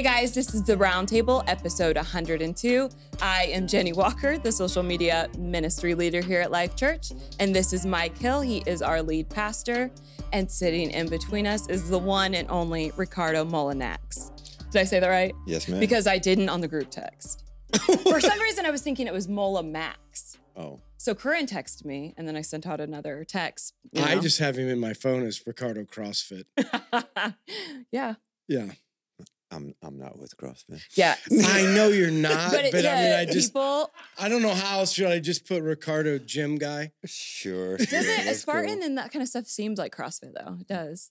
Hey guys, this is the Roundtable, episode 102. I am Jenny Walker, the social media ministry leader here at Life Church, and this is Mike Hill. He is our lead pastor, and sitting in between us is the one and only Ricardo Mullinax. Did I say that right? Yes, ma'am. Because I didn't on the group text. For some reason, I was thinking it was Mola Max. oh, So Corinne texted me, and then I sent out another text. I know. just have him in my phone as Ricardo CrossFit. yeah, Yeah. I'm I'm not with CrossFit. yeah. I know you're not, But, but, it- I mean, I just, people I don't know how else should I just put Ricardo gym guy? Sure. Does sure, it a that's Spartan cool. and that kind of stuff seems like CrossFit though? It does.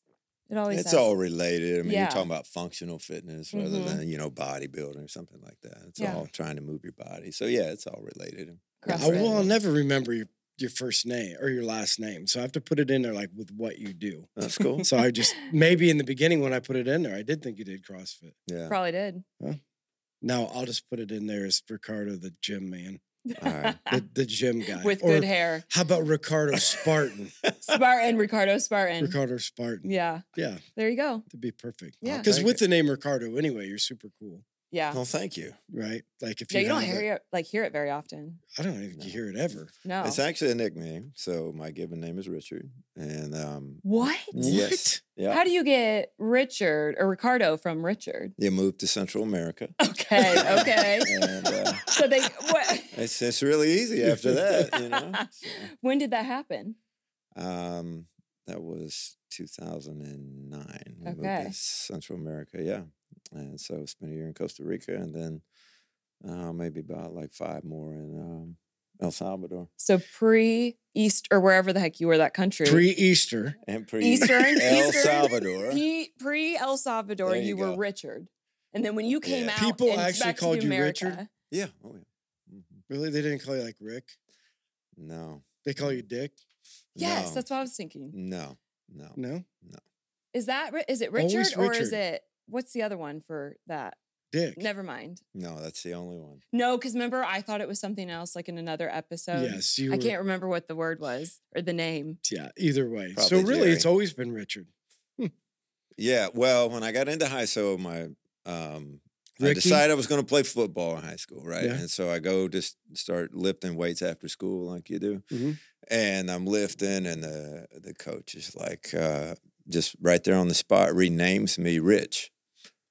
It always It's does. all related. I mean, Yeah. you're talking about functional fitness rather Mhm. than you know bodybuilding or something like that. It's Yeah. all trying to move your body. So yeah, it's all related. I, CrossFit. I'll never remember your, your first name or your last name. So I have to put it in there like with what you do. That's cool. So I just, maybe in the beginning when I put it in there, I did think you did CrossFit. yeah. Probably did. Now I'll just put it in there as Ricardo the gym man, All right. the, the gym guy. With Or good hair. How about Ricardo Spartan? Spartan, Ricardo Spartan. Ricardo Spartan. Yeah, Yeah, there you go. to be perfect. Yeah. Because with it. the name Ricardo, anyway, you're super cool, Yeah. Well, thank you. right? Like if Yeah, you, you don't hear it- like hear it very often. I don't think you hear it ever. No. It's actually a nickname. So my given name is Richard, and um, What? yes, yeah, How do you get Richard or Ricardo from Richard? you moved to Central America, Okay, okay. and uh, so they what it's it's really easy after that, you know. So, when did that happen? Um, that was 2009. We moved Okay. to Central America, yeah. And so spent a year in Costa Rica, and then uh, maybe about like five more in um, El Salvador So pre East or wherever the heck you were that country. Pre Easter. and pre Eastern, El Salvador. Pre pre El Salvador, There you, you were. Richard, and then when you came Yeah. out, People and actually back to called you America, Richard? yeah. Oh yeah. Mhm. Really? They didn't call you like Rick? No. They call you Dick? Yes, no, that's what I was thinking. no. No. No? No. Is that is it Always Richard, or is it what's the other one for that? Dick. Never mind. No, that's the only one. No, because remember I thought it was something else, like in another episode. Yes, you I were- can't remember what the word was or the name. Yeah, either way. so Probably really, it's always been Richard. Yeah. Well, when I got into high school, my um, I decided I was going to play football in high school, right? Yeah. And so I go to s- start lifting weights after school, like you do. Mhm. And I'm lifting, and the the coach is like, uh, just right there on the spot, renames me Rich.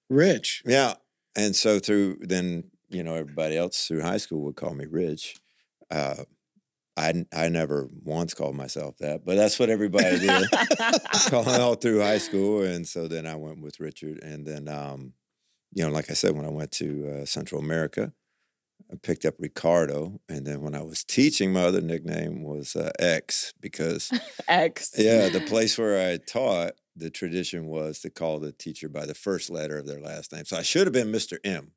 Rich. Yeah. And so through then, you know, everybody else through high school would call me Rich. Uh, I, I never once called myself that, but that's what everybody did. calling all through high school, and so then I went with Richard, and then um, you know, like I said, when I went to uh, Central America, I picked up Ricardo, and then when I was teaching, my other nickname was uh, X because X. yeah, the place where I taught, the tradition was to call the teacher by the first letter of their last name. So I should have been Mr. M,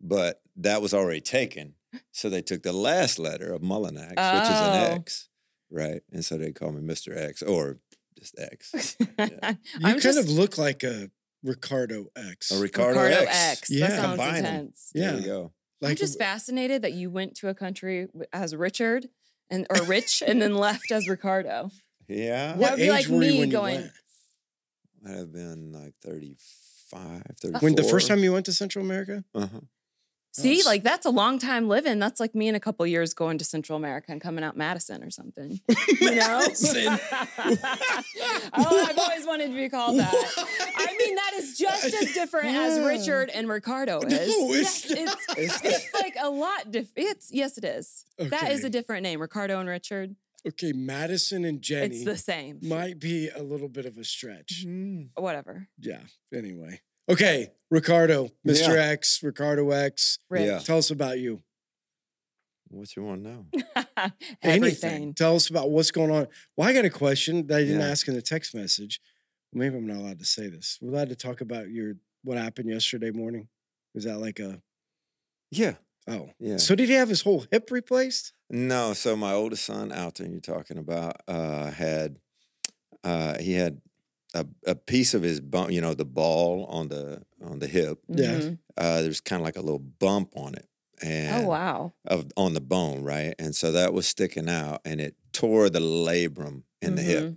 but that was already taken. So they took the last letter of Mullinax, which is Oh. an X, right? And so they call me Mr. X or just X. You I'm kind just of look like a Ricardo X. A Ricardo, Ricardo X. X. Yeah. That sounds Combine 'em. intense. There Yeah. you go. I'm just fascinated that you went to a country as Richard and or Rich and then left as Ricardo. Yeah. That what would be age like were you me when going- you went? I'd have been like 35, 34. When the first time you went to Central America? Uh-huh. See, s- like that's a long time living. That's like me in a couple years going to Central America and coming out Madison or something. You know? Oh, I've always wanted to be called that. I mean, that is just as different as Richard and Ricardo is. No, it's yes, it's, it's like a lot different. It's yes, it is. That is a different name, Ricardo and Richard. Okay, Madison and Jenny It's the same. might be a little bit of a stretch. Mm-hmm. Whatever. Yeah. Anyway. Okay, Ricardo, Mr. Yeah. X, Ricardo X. Rich. Yeah. Tell us about you. What you want to know? Anything. Tell us about what's going on. Well, I got a question that I didn't Yeah. ask in the text message. Maybe I'm not allowed to say this. We're allowed to talk about your what happened yesterday morning. Was that like a Yeah. Oh Yeah. So did he have his whole hip replaced? No, so my oldest son, Alton, you're talking about, uh, had uh, he had a, a piece of his bump, you know, the ball on the on the hip. Yeah. Mhm. Uh, there's kind of like a little bump on it, and Oh wow. of on the bone, right? And so that was sticking out, and it tore the labrum in the hip. Mhm.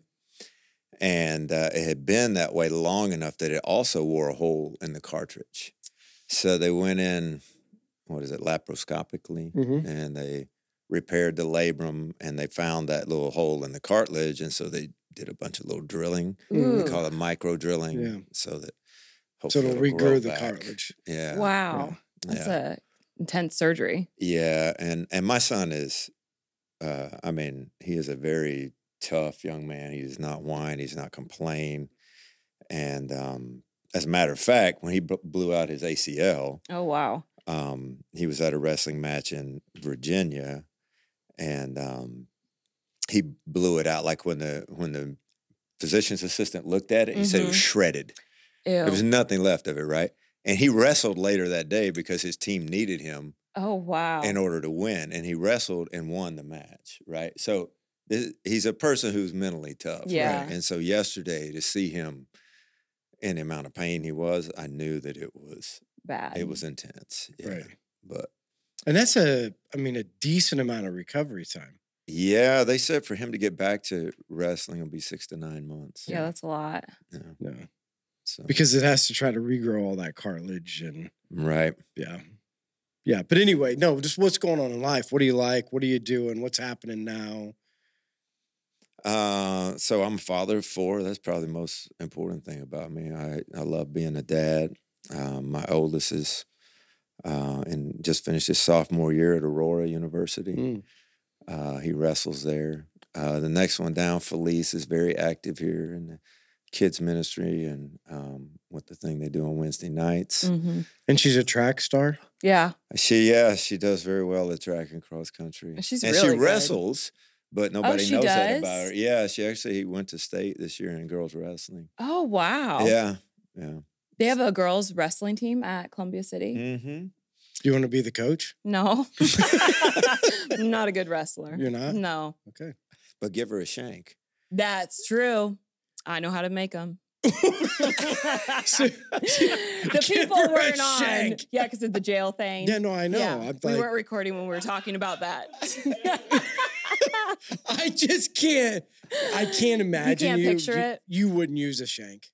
and uh, it had been that way long enough that it also wore a hole in the cartilage. So they went in, what is it, laparoscopically, Mhm. and they repaired the labrum, and they found that little hole in the cartilage, and so they did a bunch of little drilling. Mm. We call it micro drilling, Yeah. so that So it'll it'll regrow the back. cartilage. Yeah, Wow. That's yeah. a intense surgery. Yeah, and and my son is, uh, I mean, he is a very tough young man. He does not whine. He's not complain. And um, as a matter of fact, when he b- blew out his ACL, Oh wow. Um, he was at a wrestling match in Virginia, and um, he blew it out like when the when the physician's assistant looked at it, he said it was Mhm. shredded. Ew. There was nothing left of it, right? And he wrestled later that day because his team needed him oh wow. in order to win, and he wrestled and won the match, right? So this, he's a person who's mentally tough, Yeah. right? And so yesterday to see him in the amount of pain he was, I knew that it was Bad. it was intense, yeah. Right. But And that's a, I mean, a decent amount of recovery time. yeah, they said for him to get back to wrestling will be six to nine months. Yeah, that's a lot. yeah. Yeah. So Because it has to try to regrow all that cartilage and right. yeah. Yeah. But anyway, no, just what's going on in life? What do you like? What are you doing? What's happening now? Uh, so I'm a father of four. That's probably the most important thing about me. I, I love being a dad. Um, my oldest is uh, and just finished his sophomore year at Aurora University. Mm. Uh, he wrestles there. Uh, the next one down, Felice, is very active here in the kids ministry and um, with the thing they do on Wednesday nights. hmm And she's a track star. Yeah. She, yeah, she does very well at track and cross country. She's and really she good. wrestles, but nobody she knows that about her. Yeah, she actually went to state this year in girls wrestling. Oh wow. Yeah, yeah. They have a girls wrestling team at Columbia City. Mm-hmm. You want to be the coach? No. I'm not a good wrestler. You're not? No. Okay. But give her a shank. That's true. I know how to make them. So- the people weren't on. shank. Yeah, because of the jail thing. Yeah, no, I know. Yeah, I'm we like, weren't recording when we were talking about that. I just can't. I can't imagine You can't you. picture you, it? you wouldn't use a shank.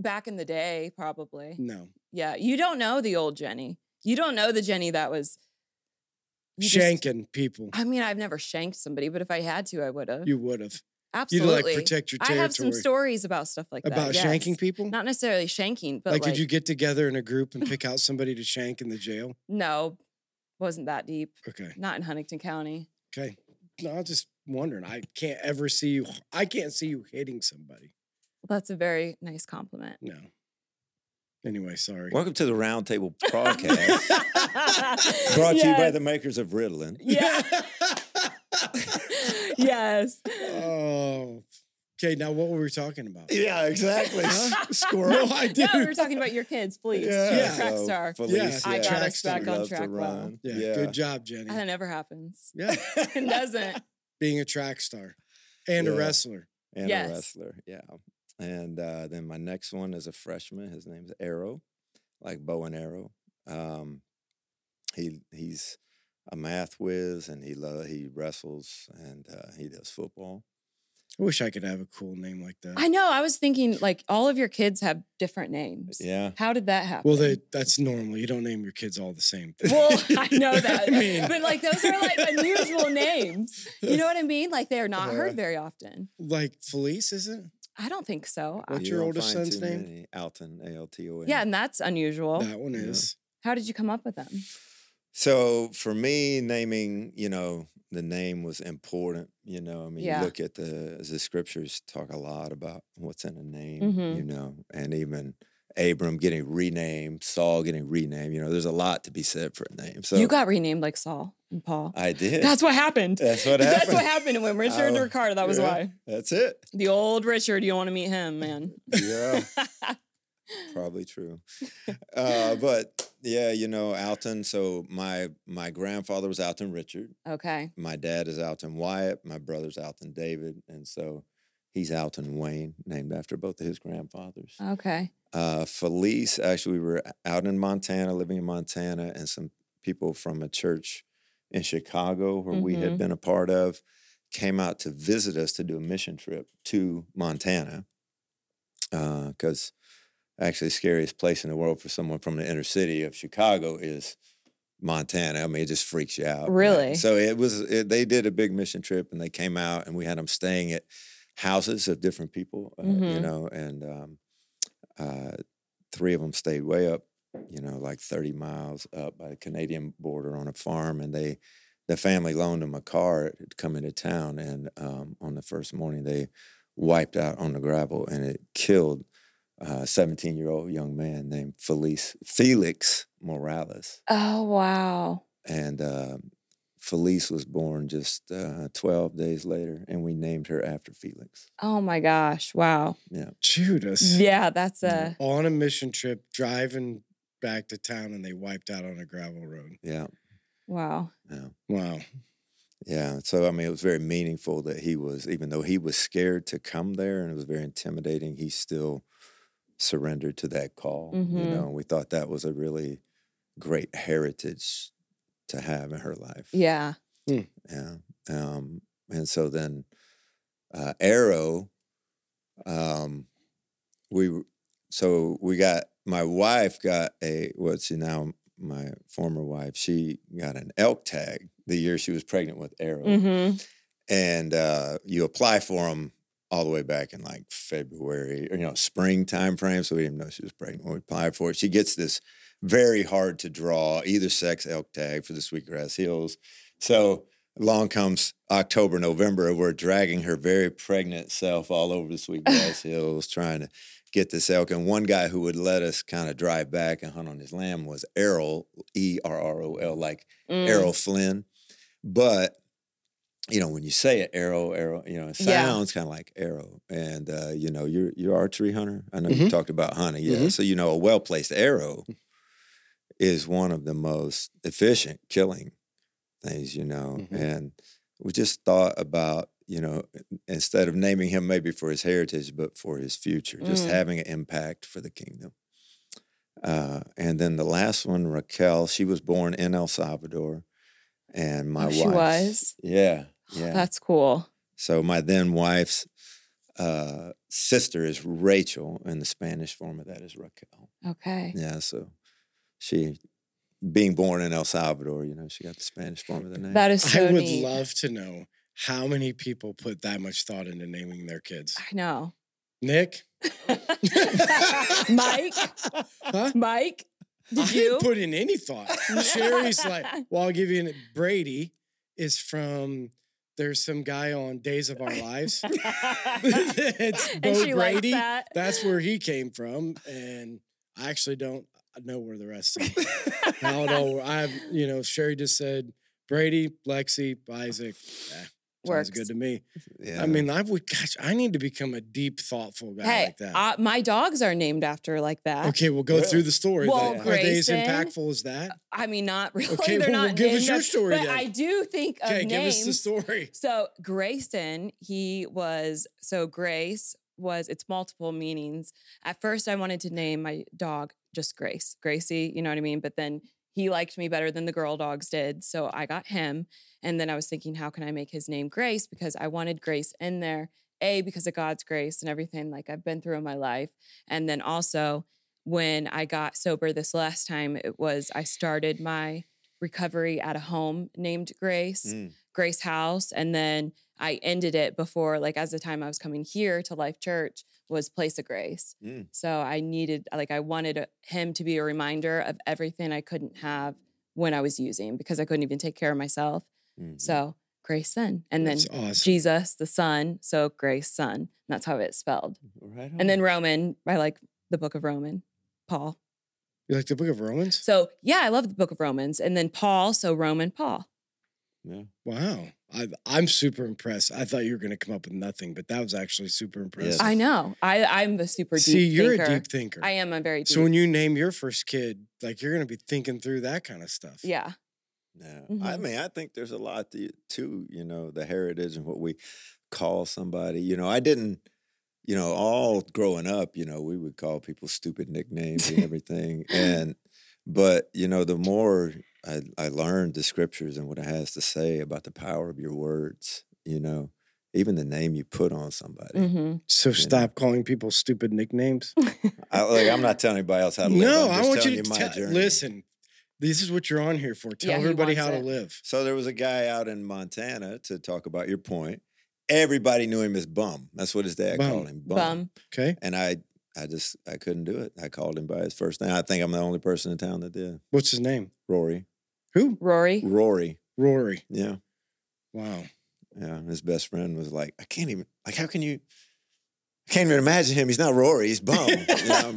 Back in the day, probably. No. Yeah, you don't know the old Jenny. You don't know the Jenny that was you just- Shanking people. I mean, I've never shanked somebody, but if I had to, I would have. You would have. Absolutely. You'd like protect your I have some stories about stuff like that. About yes. shanking people? Not necessarily shanking, but like, like, did you get together in a group and pick out somebody to shank in the jail? no, wasn't that deep. Okay. Not in Huntington County. Okay. No, I'm just wondering. I can't ever see you. I can't see you hitting somebody. Well, that's a very nice compliment. No. Anyway, sorry. Welcome to the Roundtable Podcast, brought to you by the makers of Ritalin. Yeah. yes. oh. Okay. Now, what were we talking about? Yeah, exactly. Huh? Squirrel. No, I No, we were talking about your kids, please. Yeah, You're a track so star. Felice, I yeah, got us back on track well. run. Yeah, Good job, Jenny. That never happens. Yeah. it doesn't. Being a track star and a wrestler. and Yes. a wrestler. Yeah. And uh, then my next one is a freshman. His name's Arrow, like bow and arrow. Um, he he's a math whiz, and he lo- he wrestles and uh, he does football. I wish I could have a cool name like that. I know. I was thinking, like, all of your kids have different names. Yeah. How did that happen? well, they, that's normal. You don't name your kids all the same thing. Well, I know that. I mean, but like those are like unusual names. You know what I mean? Like they are not Uh-huh. heard very often. like Felice, is it? I don't think so. I- What's You your oldest son's name? many. Alton, A L T O N. Yeah, and that's unusual. That one Yeah. is. How did you come up with them? So for me, naming, you know, the name was important. You know, I mean, Yeah. you look at the the scriptures talk a lot about what's in a name. Mhm. You know, and even Abram getting renamed, Saul getting renamed. You know, there's a lot to be said for a name. So you got renamed like Saul and Paul. I did. That's what happened. That's what happened. That's what happened when Richard and Oh, Ricardo. That was yeah. why. That's it. The old Richard, you don't want to meet him, man. Yeah, probably true. Uh, but yeah, you know, Alton. So my my grandfather was Alton Richard. okay. my dad is Alton Wyatt, my brother's Alton David, and so he's Alton Wayne, named after both of his grandfathers. Okay. Uh, Felice, actually, we were out in Montana, living in Montana, and some people from a church in Chicago where we Mhm. had been a part of came out to visit us to do a mission trip to Montana. because actually the scariest place in the world for someone from the inner city of Chicago is Montana. I mean, it just freaks you out. right? Really? So it was. It, they did a big mission trip, and they came out, and we had them staying at houses of different people. Uh, You Mhm. know, and um, uh, three of them stayed way up. You know, like thirty miles up by the Canadian border on a farm, and they. The family loaned them a car to come into town, and um, on the first morning they wiped out on the gravel, and it killed a 17 year old young man named Felice, Felix Morales. Oh wow. And uh, Felice was born just uh, 12 days later, and we named her after Felix. Oh my gosh. Wow. Yeah. Judas. Yeah, that's a On a mission trip, driving back to town, and they wiped out on a gravel road. Yeah, wow. yeah, Wow. yeah. So, I mean, it was very meaningful that he was, even though he was scared to come there and it was very intimidating, he still surrendered to that call. You Mhm. know, and we thought that was a really great heritage to have in her life. Yeah. Yeah. Um, and so then uh, Arrow, um, we so we got my wife got a what's she now my former wife she got an elk tag the year she was pregnant with Arrow Mm-hmm. and uh, you apply for them all the way back in like February or you know spring time frame. So we didn't know she was pregnant when we applied for it. She gets this very hard to draw either sex elk tag for the Sweetgrass Hills. So along comes October, November, we're dragging her very pregnant self all over the Sweetgrass Hills trying to get this elk. And one guy who would let us kind of drive back and hunt on his land was Errol, E R R O L, like Mm. Errol Flynn. But you know, when you say it, arrow, arrow, you know, it Yeah. sounds kind of like arrow. And uh, you know, you're you're archery hunter. I know you Mhm. talked about hunting, yeah. Mhm. So you know, a well placed arrow is one of the most efficient killing things, you know. Mhm. And we just thought about, you know, instead of naming him maybe for his heritage, but for his future, just Mm. having an impact for the kingdom. Uh, and then the last one, Raquel, she was born in El Salvador. And my Oh, wife, she was? yeah, yeah. That's cool. So my then wife's uh, sister is Rachel, and the Spanish form of that is Raquel. Okay. Yeah, so she, being born in El Salvador, you know, she got the Spanish form of the name. That is so I would neat. love to know how many people put that much thought into naming their kids. I know. Nick, Mike, huh? Mike, I did you? didn't put in any thought. Sherry's like, well, I'll give you an Brady is from. There's some guy on Days of Our Lives. it's and Bo she likes Brady. that. That's where he came from, and I actually don't know where the rest of them. how it all. I have, you know, Sherry just said Brady, Lexi, Isaac. Eh, Works. sounds good to me. yeah. I mean, I would. Gosh, I need to become a deep, thoughtful guy Hey, like that. uh, my dogs are named after like that. okay, we'll go through the story. Well, then. Are they as impactful as that? I mean, not really. Okay, They're well, not give us your story But then. I do think of Okay, give names. us the story. So Grayson, he was so Grace was it's multiple meanings. At first, I wanted to name my dog just Grace, Gracie. You know what I mean? But then he liked me better than the girl dogs did, so I got him. And then I was thinking, how can I make his name Grace? Because I wanted Grace in there. A because of God's grace and everything like I've been through in my life, and then also when I got sober this last time, it was I started my recovery at a home named Grace. Mm. Grace House. And then I ended it before, like, as the time I was coming here to Life Church was Place of Grace. Mm. So I needed, like, I wanted him to be a reminder of everything I couldn't have when I was using because I couldn't even take care of myself. Mhm. So Grace Son. And then awesome. Jesus, the Son. So Grace Son. That's how it's spelled. right And then. Roman, I like the book of Roman, Paul. You like the Book of Romans? So yeah, I love the book of Romans. And then Paul, so Roman Paul. yeah. Wow, I, I'm super impressed. I thought you were going to come up with nothing, but that was actually super impressive. I know. I, I'm a super deep See, you're thinker. a deep thinker. I am a very deep. So when you name your first kid, like you're going to be thinking through that kind of stuff. yeah. Yeah, I Mhm. mean, I think there's a lot to, to you know the heritage and what we call somebody. You know, I didn't, you know, all growing up, you know, we would call people stupid nicknames and everything, and but you know, the more I, I learned the scriptures and what it has to say about the power of your words, you know, even the name you put on somebody. hmm So stop calling people stupid nicknames. I, like, I'm not telling anybody else how to live. no, I'm I just want you to my tell, journey. listen. This is what you're on here for. Tell Yeah, everybody wants how to live. So there was a guy out in Montana to talk about your point. Everybody knew him as Bum. That's what his dad Bum. called him. Bum. Bum. Okay. And I, I just, I couldn't do it. I called him by his first name. I think I'm the only person in town that did. What's his name? Rory. Who? Rory. Rory. Rory. Yeah. Wow. Yeah. His best friend was like, I can't even, like, how can you, I can't even imagine him. He's not Rory. He's Bum. you know, I,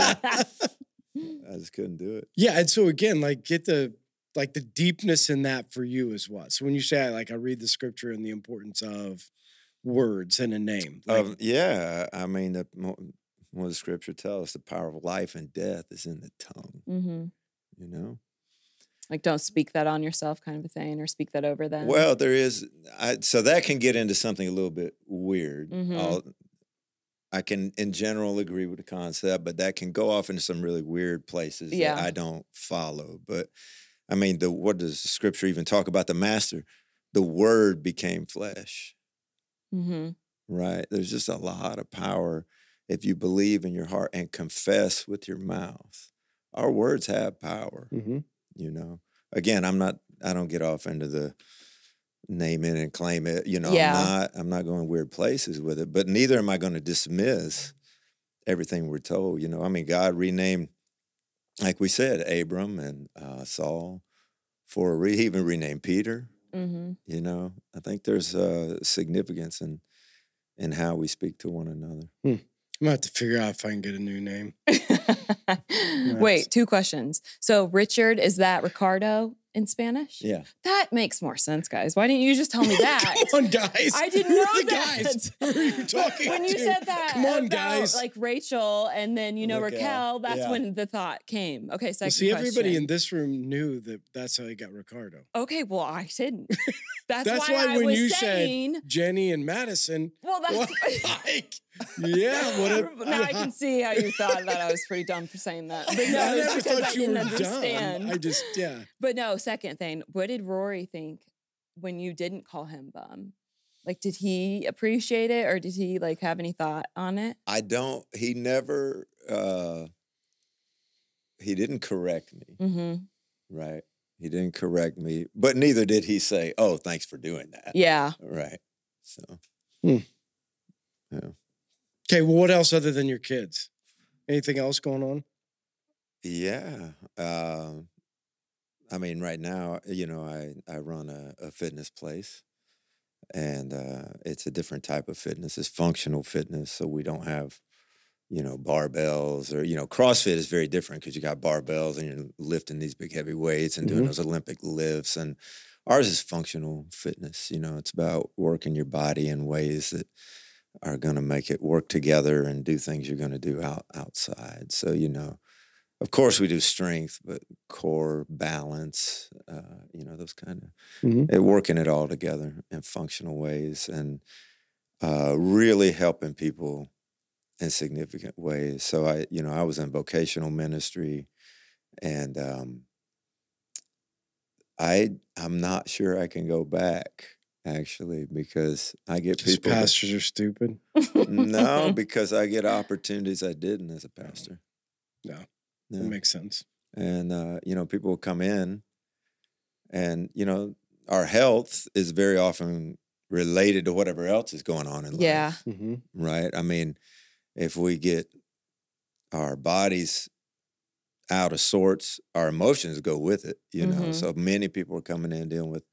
mean, I just couldn't do it. Yeah, and so again, like get the like the deepness in that for you is what. So when you say like I read the scripture and the importance of words and a name. Like, Um, yeah. I mean, the, mo- what the scripture tells us, the power of life and death is in the tongue, hmm you know? Like, don't speak that on yourself, kind of a thing, or speak that over them. Well, there is. I, so that can get into something a little bit weird. Mhm. I'll- I can, in general, agree with the concept, but that can go off into some really weird places Yeah. that I don't follow. But I mean, the what does the scripture even talk about the master? The word became flesh, hmm right? There's just a lot of power if you believe in your heart and confess with your mouth. Our words have power Mhm. You know? Again i'm not i don't get off into the name it and claim it you know Yeah. i'm not i'm not going weird places with it but neither am i going to dismiss everything we're told you know? I mean god renamed like we said abram and uh, saul for a re- he even renamed peter hmm you know? I think there's uh, significance in in how we speak to one another I'm gonna have to figure out if I can get a new name. Wait, two questions. So, Richard, is that Ricardo in Spanish? yeah That makes more sense, guys. Why didn't you just tell me that? Come on, guys. I didn't know the that. guys? Who are you talking when you to? said that, Come on, about, guys. like Rachel and then you know Raquel, Raquel, that's yeah. when the thought came. Okay, second Well, see, everybody question. in this room knew that that's how he got Ricardo. Okay, well, I didn't. That's, That's why, why I when was you saying. said Jenny and Madison, well, well, that's. like, yeah, what a, now I can see how you thought that I was pretty dumb for saying that. But no, I it's never because thought I you didn't were understand. dumb. I just, yeah. But no, second thing, what did Rory think when you didn't call him bum? Like, did he appreciate it or did he like have any thought on it? I don't. He never. uh He didn't correct me. Mm-hmm. Right. He didn't correct me, but neither did he say, "Oh, thanks for doing that." Yeah. Right. So. Hmm. Yeah. Okay, well, what else other than your kids? Anything else going on? Yeah. Um, I mean, right now, you know, I I run a, a fitness place, and uh, it's a different type of fitness. It's functional fitness, so we don't have, you know, barbells or you know, CrossFit is very different because you got barbells and you're lifting these big heavy weights and doing Mhm. those Olympic lifts. And ours is functional fitness. You know, it's about working your body in ways that are going to make it work together and do things you're going to do out outside. So you know, of course we do strength, but core balance, uh, you know, those kind of Mhm. working it all together in functional ways and uh, really helping people in significant ways. So I, you know, I was in vocational ministry, and um, I I'm not sure I can go back actually because I get Just people. that- pastors are stupid. no, because I get opportunities I didn't as a pastor. No, Yeah. That makes sense. and uh, you know people will come in and you know our health is very often related to whatever else is going on in life Yeah. hmm right i mean if we get our bodies out of sorts our emotions go with it you know Mhm. so many people are coming in dealing with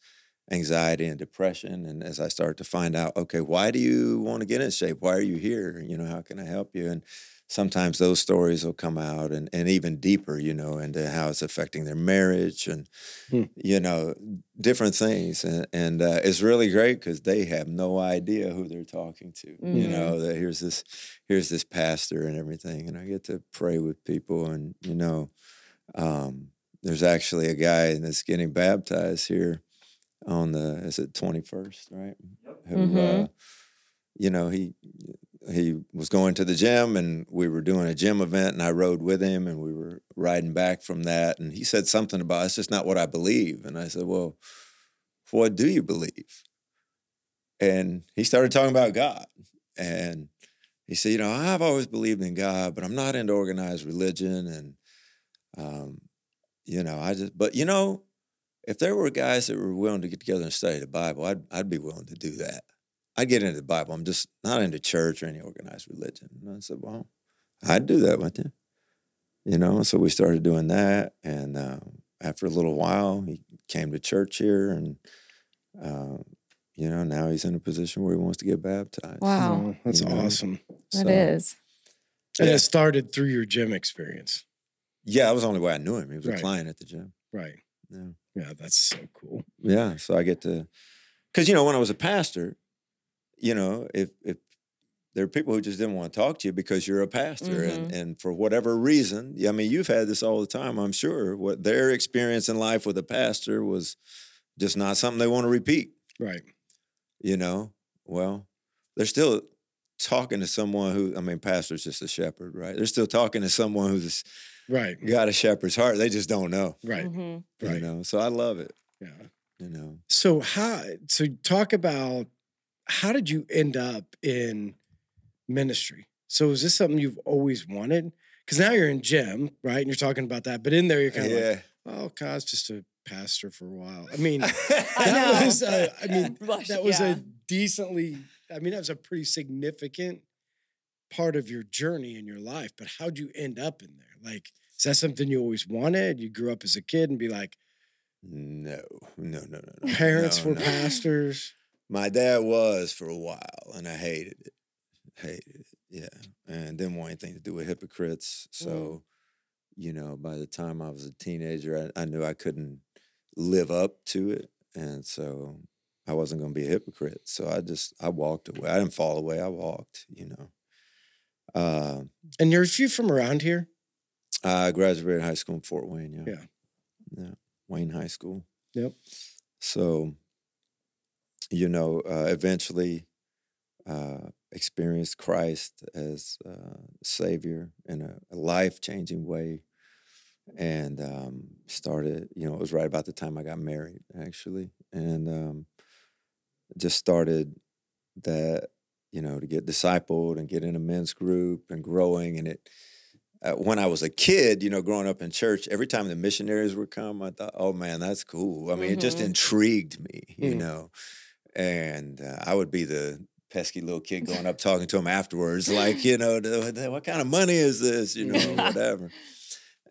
anxiety and depression and as i start to find out okay why do you want to get in shape why are you here you know how can i help you and sometimes those stories will come out and, and even deeper you know into how it's affecting their marriage and Hmm. you know different things and, and uh, it's really great because they have no idea who they're talking to you Mhm. know that here's this here's this pastor and everything and i get to pray with people and you know um, there's actually a guy that's getting baptized here on the is it 21st right who Mhm. uh, you know he he was going to the gym and we were doing a gym event and I rode with him and we were riding back from that and he said something about it's just not what I believe and I said well what do you believe and he started talking about God. And he said, you know, I've always believed in God, but I'm not into organized religion. And, um, you know, I just, but you know, if there were guys that were willing to get together and study the Bible, I'd, I'd be willing to do that. I'd get into the Bible. I'm just not into church or any organized religion. And I said, well, I'd do that with you. You know, so we started doing that. And um, after a little while, he came to church here and, uh, you know, now he's in a position where he wants to get baptized. Wow. Oh, that's You know? awesome. That So, is. And Yeah. it started through your gym experience. Yeah, that was the only way I knew him. He was Right. a client at the gym. Right. Yeah. Yeah, that's so cool. Yeah. So I get to, because, you know, when I was a pastor, you know, if, if, there are people who just didn't want to talk to you because you're a pastor, and, mm-hmm. and for whatever reason, I mean, you've had this all the time, I'm sure. What their experience in life with a pastor was just not something they want to repeat. Right. you know well they're still talking to someone who i mean pastor's just a shepherd right they're still talking to someone who's Right. got a shepherd's heart they just don't know Right. Mhm. Right. you know so i love it Yeah. you know So how so talk about how did you end up in ministry? So is this something you've always wanted? Because now you're in gym, right? And you're talking about that, but in there you're kind of like, yeah oh, God's just a pastor for a while. I mean, I that know. was, uh, I mean, Blush, that was yeah. a decently, I mean, that was a pretty significant part of your journey in your life. But how'd you end up in there? Like, is that something you always wanted? You grew up as a kid and be like, no. No no no no parents no, were no. pastors. my dad was for a while and i hated it. Hated it yeah. And didn't want anything to do with hypocrites. So you know by the time i was a teenager I, I knew i couldn't live up to it and so i wasn't going to be a hypocrite. So i just i walked away. I didn't fall away. I walked you know. Uh, And you're a few from around here. I graduated high school in fort wayne yeah Yeah. yeah wayne high school Yep. so you know uh, eventually uh, experienced christ as uh, savior in a, a life-changing way and um, started you know it was right about the time i got married actually and um, just started that you know to get discipled and get in a men's group and growing and it uh, when I was a kid, you know, growing up in church, every time the missionaries would come, I thought, "Oh man, that's cool." I mean, it just Mhm. intrigued me, you Mm. know. And uh, I would be the pesky little kid going up talking to them afterwards, like, you know, "The- the- what kind of money is this, you know, whatever.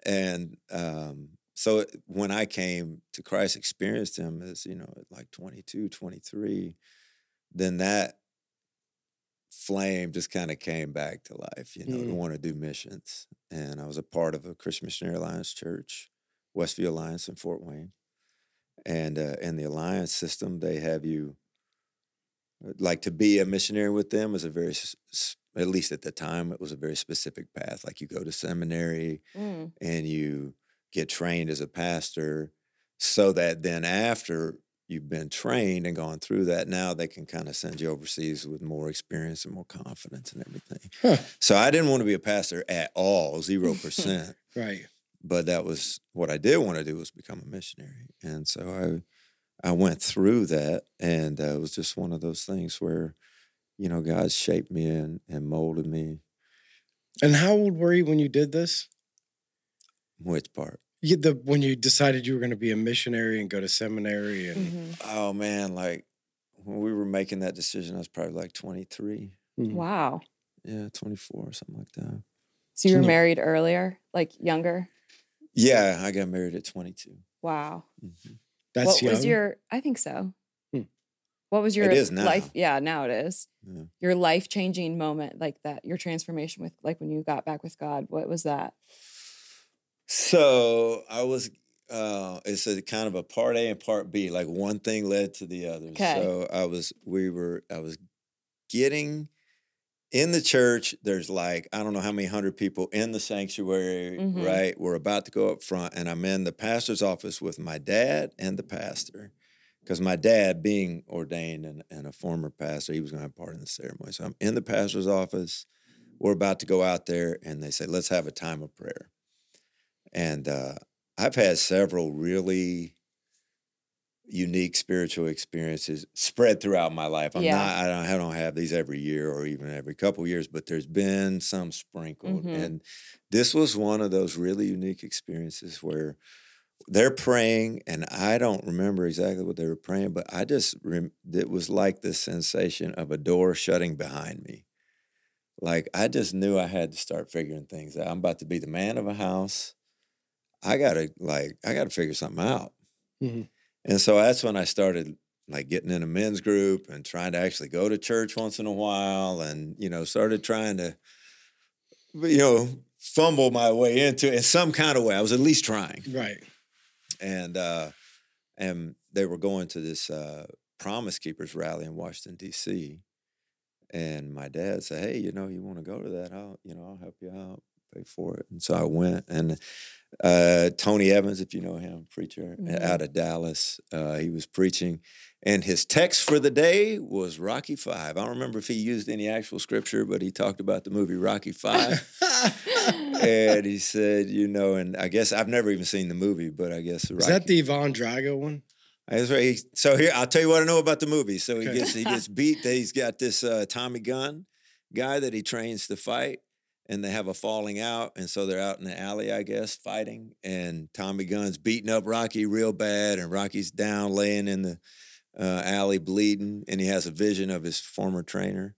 And um, so when I came to Christ, experienced Him as you know, at like 22, 23, then that flame just kind of came back to life. You know, Mm. to want to do missions, and I was a part of a Christian Missionary Alliance Church, Westview Alliance in Fort Wayne, and uh, in the alliance system, they have you uh, like to be a missionary with them is a very at least at the time it was a very specific path like you go to seminary Mm. and you get trained as a pastor so that then after you've been trained and gone through that now they can kind of send you overseas with more experience and more confidence and everything Huh. so i didn't want to be a pastor at all zero percent Right. but that was what i did want to do was become a missionary and so i i went through that and uh, it was just one of those things where you know god shaped me and, and molded me And how old were you when you did this? which part You, the when you decided you were going to be a missionary and go to seminary and Mhm. Oh man, like when we were making that decision, I was probably like 23. Mhm. Wow. Yeah, 24 or something like that. So you were Can you- married earlier, like younger? Yeah, I got married at 22. Wow. Mhm. that's what young. was your I think so. Hmm. What was your is now. life? Yeah, now it is. Yeah. Your life changing moment, like that, your transformation with like when you got back with God. What was that? So I was, uh, it's a kind of a part A and part B, like one thing led to the other. 'Kay. So I was, we were, I was getting in the church. There's like, I don't know how many hundred people in the sanctuary, Mhm. right? We're about to go up front, and I'm in the pastor's office with my dad and the pastor. Because my dad, being ordained and, and a former pastor, he was going to have part in the ceremony. So I'm in the pastor's office. We're about to go out there, and they say, let's have a time of prayer. And uh, I've had several really unique spiritual experiences spread throughout my life. I'm Yeah. not I don't, I don't have these every year or even every couple years, but there's been some sprinkled. Mhm. And this was one of those really unique experiences where they're praying and I don't remember exactly what they were praying, but I just rem- it was like the sensation of a door shutting behind me. Like I just knew I had to start figuring things out. I'm about to be the man of a house. I gotta like I gotta figure something out. Mhm. And so that's when I started like getting in a men's group and trying to actually go to church once in a while and you know started trying to you know fumble my way into it in some kind of way. I was at least trying Right. and uh, and they were going to this uh, Promise Keepers rally in Washington D.C. And my dad said, "Hey, you know, you want to go to that? I'll, you know, I'll help you out, pay for it." And so I went. And uh, Tony Evans, if you know him, preacher Mhm. out of Dallas, uh, he was preaching, and his text for the day was Rocky Five. I don't remember if he used any actual scripture, but he talked about the movie Rocky Five and he said, you know, and I guess I've never even seen the movie, but I guess Is that the Ivan Drago one? That's right. He- So here, I'll tell you what I know about the movie. So he Okay. gets he gets beat. He's got this uh, Tommy Gunn guy that he trains to fight, and they have a falling out, and so they're out in the alley, I guess, fighting. And Tommy Gunn's beating up Rocky real bad, and Rocky's down, laying in the uh, alley, bleeding, and he has a vision of his former trainer,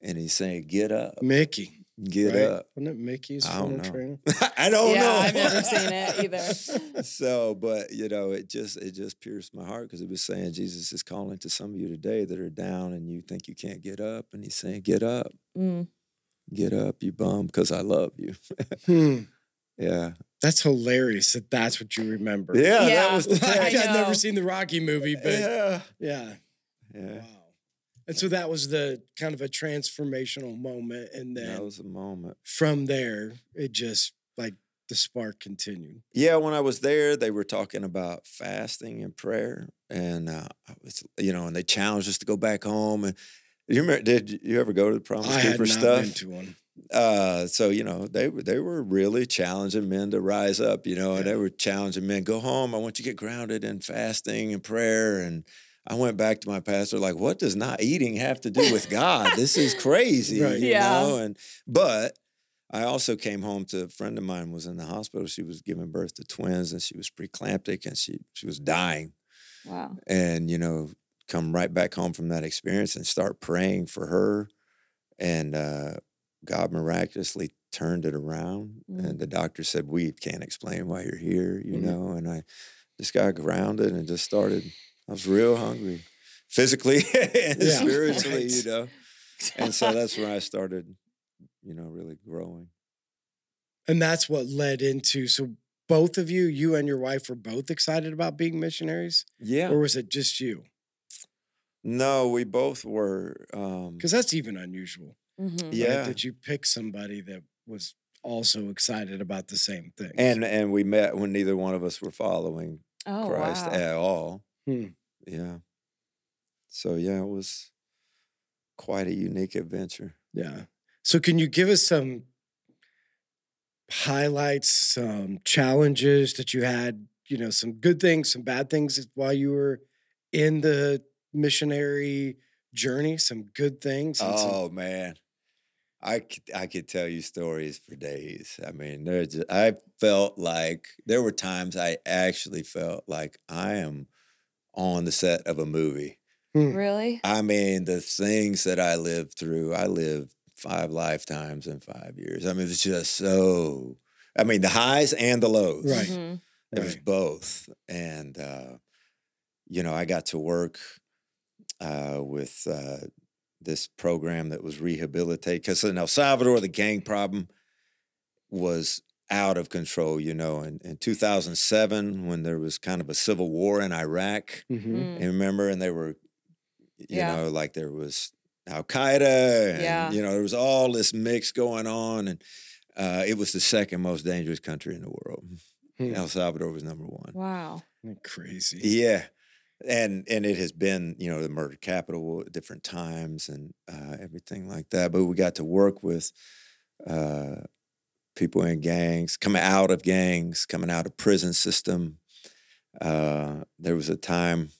and he's saying, "Get up, Mickey. get right? up." Wasn't it Mickey's I former don't know. trainer? I don't yeah, know. I've never seen it either. so, but you know, it just it just pierced my heart because it was saying Jesus is calling to some of you today that are down and you think you can't get up, and He's saying, "Get up, Mm. Get up, you bum, because I love you." Hmm. yeah, That's hilarious that that's what you remember. yeah, Yeah. that was the Like, I text. I've never seen the Rocky movie, but yeah. Yeah, yeah, Wow. And so that was the kind of a transformational moment. And then that was a moment. from there, it just like the spark continued. Yeah, when I was there, they were talking about fasting and prayer, and uh, I was, you know, and they challenged us to go back home. And you remember? Did you ever go to the Promise I had Keeper not stuff? been to one. uh, so you know they were they were really challenging men to rise up, you know, and they were challenging men go home. I want you to get grounded in fasting and prayer. And I went back to my pastor like, what does not eating have to do with God? this is crazy, Right. you Yeah. know. And but I also came home to a friend of mine was in the hospital. She was giving birth to twins, and she was preeclamptic, and she she was dying Wow. and you know come right back home from that experience and start praying for her and uh, god miraculously turned it around Mm. and the doctor said we can't explain why you're here you Mhm. know and i just got grounded and just started i was real hungry physically and Yeah, spiritually right. you know and so that's where i started you know really growing And that's what led into so both of you, you and your wife, were both excited about being missionaries, yeah or was it just you? No we both were um Because that's even unusual. Mhm. right? yeah that you pick somebody that was also excited about the same thing. and and we met when neither one of us were following Oh, Christ wow. at all. Hmm. Yeah. So yeah, it was quite a unique adventure. yeah. So can you give us some highlights, some challenges that you had? You know, some good things, some bad things while you were in the missionary journey. Some good things. and some- Oh man. I could, I could tell you stories for days. I mean, there's I felt like there were times I actually felt like I am on the set of a movie. Really? I mean, the things that I lived through, I lived five lifetimes in five years. I mean, it was just so I mean, the highs and the lows. Right. Mhm. It was both. And, uh, you know, I got to work uh, with uh, this program that was rehabilitated. because in El Salvador, the gang problem was out of control, you know. In, in 2007, when there was kind of a civil war in Iraq, Mhm. Mm. and remember, and they were, you Yeah. know, like there was Al Qaeda, and Yeah. you know, there was all this mix going on, and uh, it was the second most dangerous country in the world. Hmm. El Salvador was number one. Wow. Crazy. Yeah, and and it has been you know the murder capital at different times and uh, everything like that. But we got to work with uh, people in gangs, coming out of gangs, coming out of prison system. Uh, there was a time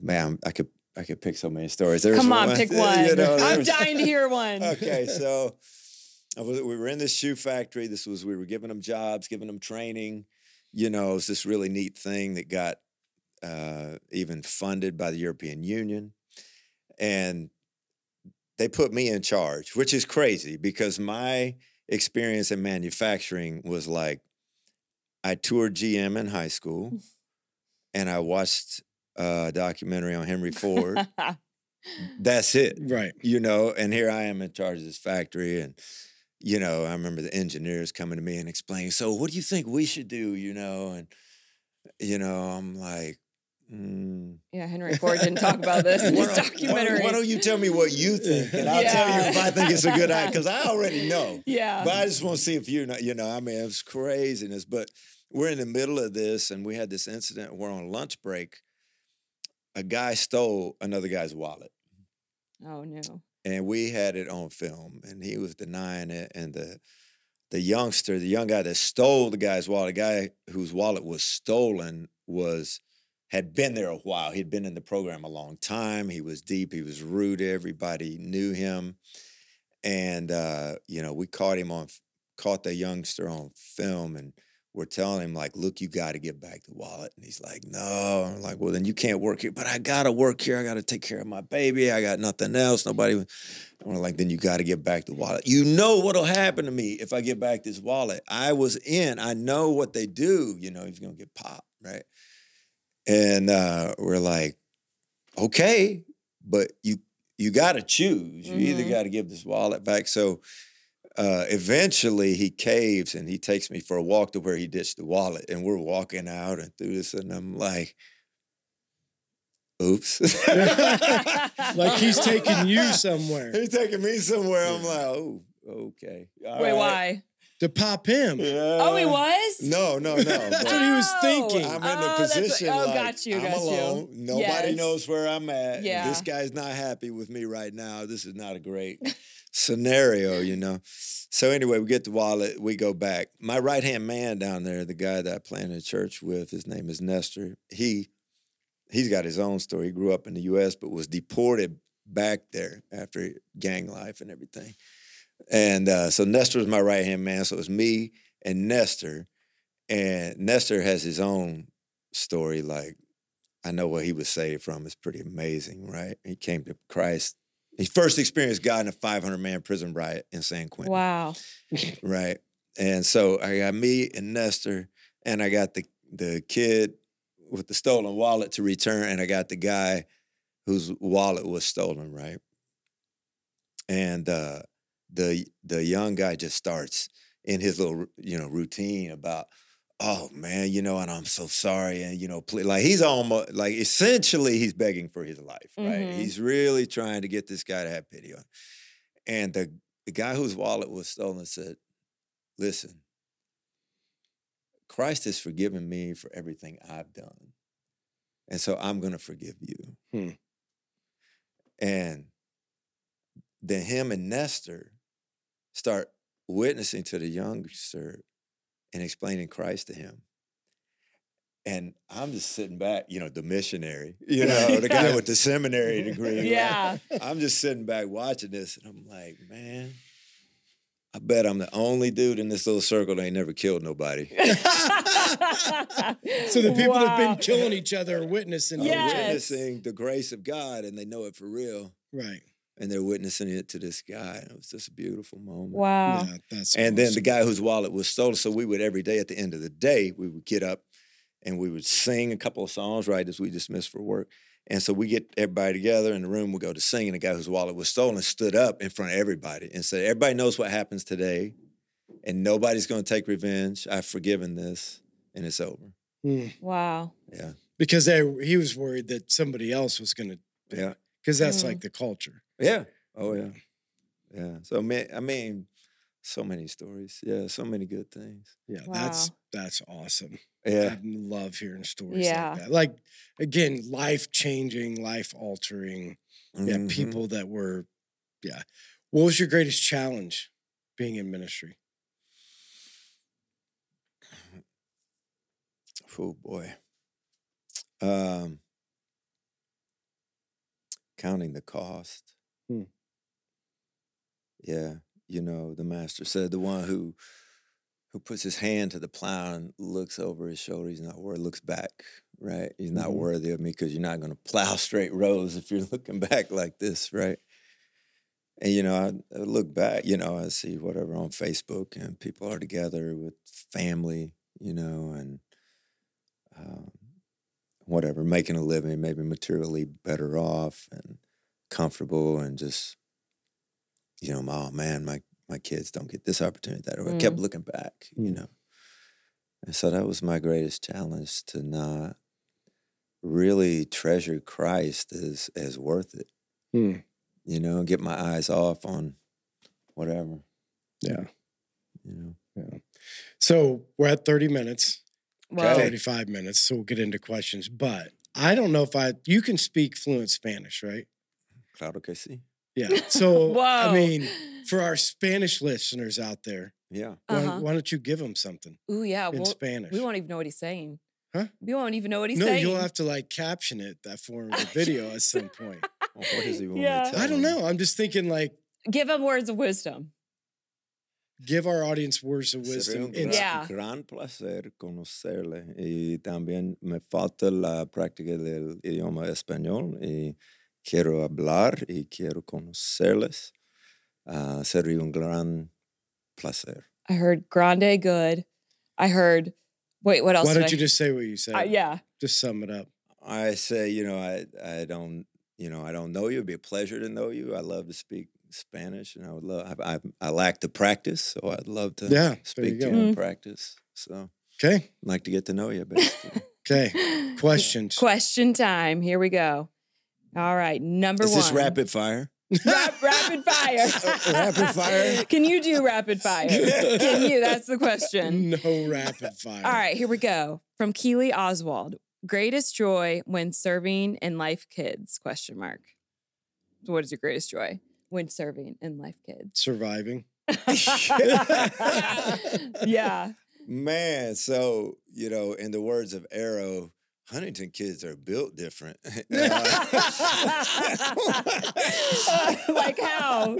man, I could I could pick so many stories. There's Come on, one- pick you one. know, I'm there's- dying to hear one. okay, so I was, we were in this shoe factory. This was we were giving them jobs, giving them training. You know, it's this really neat thing that got uh, even funded by the European Union, and they put me in charge, which is crazy because my experience in manufacturing was like I toured GM in high school, and I watched a documentary on Henry Ford. That's it Right. you know, and here I am in charge of this factory. And, you know, I remember the engineers coming to me and explaining, so what do you think we should do, you know? And, you know, I'm like, mm, yeah, Henry Ford didn't talk about this in his don't, why, documentary. why don't you tell me what you think? And I'll tell you if I think it's a good idea, because I already know. yeah. But I just want to see if you know, you know, I mean, it's craziness. But we're in the middle of this, and we had this incident. We're on lunch break. A guy stole another guy's wallet oh no. And we had it on film and he was denying it and the the youngster the young guy that stole the guy's wallet the guy whose wallet was stolen was had been there a while. He'd been in the program a long time. He was deep. He was rooted everybody knew him. And uh you know we caught him on caught the youngster on film and we're telling him like look you got to get back the wallet and he's like no. I'm like well then you can't work here but i gotta work here. I gotta take care of my baby. I got nothing else. Nobody and we're like then you got to get back the wallet. You know what'll happen to me if i get back this wallet. I was in i know what they do you know he's gonna get popped right? And uh we're like okay but you you got to choose. You either Mhm. got to give this wallet back. So uh, eventually he caves and he takes me for a walk to where he ditched the wallet and we're walking out and through this and i'm like oops Like he's taking you somewhere he's taking me somewhere i'm like oh okay all Wait, right. why? to pop him. yeah. Oh, he was? no no no That's what he was thinking. I'm in Oh, a that's what- position oh, like got you, I'm got you. alone. Nobody Yes. knows where I'm at. Yeah. This guy's not happy with me right now. This is not a great scenario, you know. So anyway, we get the wallet. We go back. My right hand man down there, the guy that I planted a church with, his name is Nestor. He he's got his own story. He grew up in the U.S. but was deported back there after gang life and everything. And uh, so Nestor was my right hand man. So it was me and Nestor. And Nestor has his own story. Like, I know what he was saved from. It's pretty amazing, right? He came to Christ. He first experienced God in a 500 man prison riot in San Quentin, Wow. right? And so I got me and Nestor, and I got the the kid with the stolen wallet to return, and I got the guy whose wallet was stolen, right? And uh, the the young guy just starts in his little you know routine about oh man you know and i'm so sorry and you know pl-, like he's almost like essentially he's begging for his life right Mhm. he's really trying to get this guy to have pity on him. and the, the guy whose wallet was stolen said listen christ has forgiven me for everything i've done and so i'm going to forgive you Hmm. and then him and nestor start witnessing to the youngster and explaining Christ to him. And I'm just sitting back, you know, the missionary, you know, the guy with the seminary degree. right? Yeah. I'm just sitting back watching this and I'm like, man, I bet I'm the only dude in this little circle that ain't never killed nobody. So the people that have been killing each other are witnessing. Yes. witness. witnessing the grace of God and they know it for real. Right. And they're witnessing it to this guy. And it was just a beautiful moment. Wow. Yeah, that's And then the guy whose wallet was stolen. So we would every day at the end of the day, we would get up and we would sing a couple of songs right as we dismissed for work. And so we get everybody together in the room, we go to sing, and the guy whose wallet was stolen stood up in front of everybody and said, Everybody knows what happens today, and nobody's gonna take revenge. I've forgiven this, and it's over. Hmm. Wow. Yeah. because they, he was worried that somebody else was going to. Yeah. Because that's Mm. like the culture. Yeah. Oh yeah. Yeah. So man, I mean, so many stories. Yeah, so many good things. Yeah, that's Wow. that's awesome. Yeah. I love hearing stories Yeah. like that. Like again, life changing, life altering. Yeah, Mhm. people that were. Yeah. What was your greatest challenge being in ministry? Oh boy. Um counting the cost. Hmm. Yeah, you know, the master said the one who who puts his hand to the plow and looks over his shoulder, he's not worthy, looks back, right? He's not Mhm. worthy of me because you're not going to plow straight rows if you're looking back like this, right? And you know, I, I look back, you know, I see whatever on Facebook, and people are together with family, you know, and um, whatever, making a living, maybe materially better off and comfortable, and just, you know, oh man, my my kids don't get this opportunity. That or I kept looking back, you Mm. know, and so that was my greatest challenge to not really treasure Christ as as worth it Hmm. you know, get my eyes off on whatever, Yeah. you know. Yeah. So we're at 30 minutes, Well, 35 minutes. So we'll get into questions. But I don't know if I, you can speak fluent Spanish, right? Claro que sí. Yeah. So. I mean, for our Spanish listeners out there, Yeah. why, uh-huh. why don't you give them something Ooh, yeah. in Well, Spanish? we won't even know what he's saying. Huh? We won't even know what he's no, saying. you'll have to like caption it that form of the video at some point. Well, what does he want Yeah. me to tell I don't know. I'm just thinking like Give him words of wisdom. Give our audience words of Sería wisdom. un in- gran, Yeah. gran placer conocerle y también me falta la práctica del idioma español y quiero hablar y quiero conocerles. Ah, sería un gran placer. I heard grande good. I heard, wait, what else? Why don't I- you just say what you said? Uh, yeah. Just sum it up. I say, you know, I I don't, you know, I don't know you. It'd be a pleasure to know you. I love to speak Spanish, and I would love. I I, I lack the practice, so I'd love to Yeah, there you speak to go. you in Mm. practice. So Okay. I'd like to get to know you, basically. Okay. Questions. Question time. Here we go. All right. Number Is one. Is this rapid fire? Rap- rapid fire. Rapid fire? Can you do rapid fire? Can you? That's the question. No rapid fire. All right, here we go. From Keely Oswald. Greatest joy when serving in Life Kids? Question mark. What is your greatest joy when serving in Life Kids? Surviving. yeah. Man, so you know, in the words of Arrow, Huntington kids are built different. like how?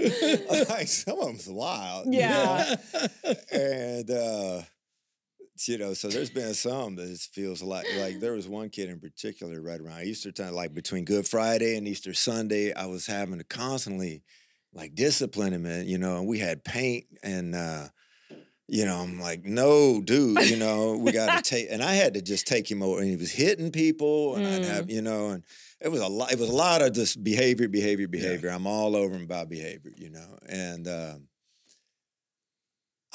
like some of them's wild. you Yeah. know? and uh you know, so there's been some that it feels like like there was one kid in particular right around Easter time, like between Good Friday and Easter Sunday, I was having to constantly like discipline him, and you know, and we had paint and uh you know, I'm like, no, dude, you know, we got to take, and I had to just take him over, and he was hitting people, and I'd have, you know, and it was a lot, it was a lot of just behavior, behavior, behavior. I'm all over him about behavior, you know, and um,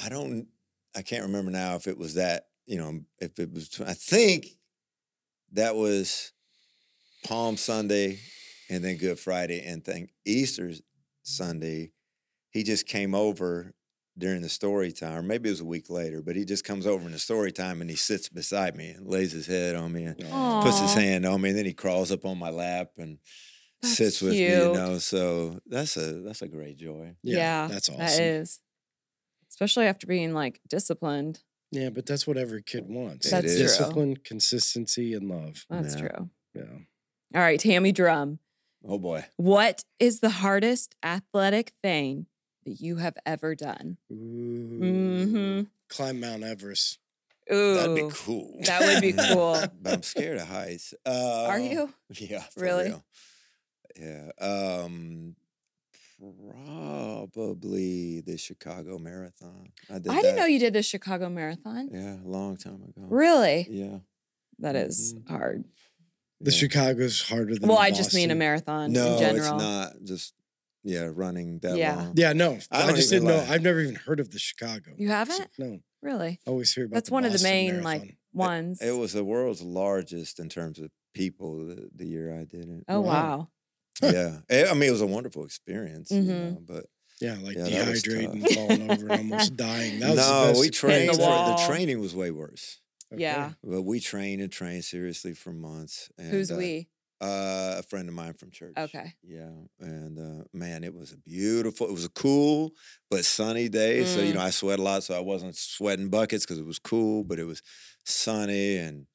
I don't, I can't remember now if it was that, you know, if it was, I think that was Palm Sunday and then Good Friday, and think Easter Sunday, he just came over during the story time, or maybe it was a week later, but he just comes over in the story time and he sits beside me and lays his head on me and puts his hand on me, and then he crawls up on my lap and That's sits with me, you know. So that's a that's a great joy. Yeah. That's awesome. That is. Especially after being like disciplined. Yeah, but that's what every kid wants. That's is. true. Discipline, consistency, and love. That's Yeah. true. Yeah. All right, Tammy Drum. Oh boy. What is the hardest athletic thing that you have ever done? Ooh. Mm-hmm. Climb Mount Everest. Ooh. That'd be cool. That would be cool. but I'm scared of heights. Uh, Are you? Yeah. for Really? real. Yeah. Um probably the Chicago Marathon. I did I didn't that, know you did the Chicago Marathon. Yeah, a long time ago. Really? Yeah. That is Mhm. hard. The yeah. Chicago's harder than Well, the I just mean a marathon No, in it's not just yeah, running that Yeah. long. Yeah, no. I I, just didn't know. I've never even heard of the Chicago. You haven't? No. Really? I always hear about That's the one of the Boston main like Marathon. ones. It was the world's largest in terms of people the, the year I did it. oh Wow. wow. Yeah. Eh, I mean, it was a wonderful experience, you Mhm. know, but Yeah, like Yeah, was dehydrating, falling over, and almost dying. That was the no, best we trained. the For, the training was way worse, Okay. Yeah. but we trained and trained seriously for months. And, Who's uh, we? Uh, a friend of mine from church. Okay. Yeah, and uh, man, it was a beautiful. It was a cool but sunny day. So you Mm. know, I sweat a lot, so I wasn't sweating buckets because it was cool, but it was sunny and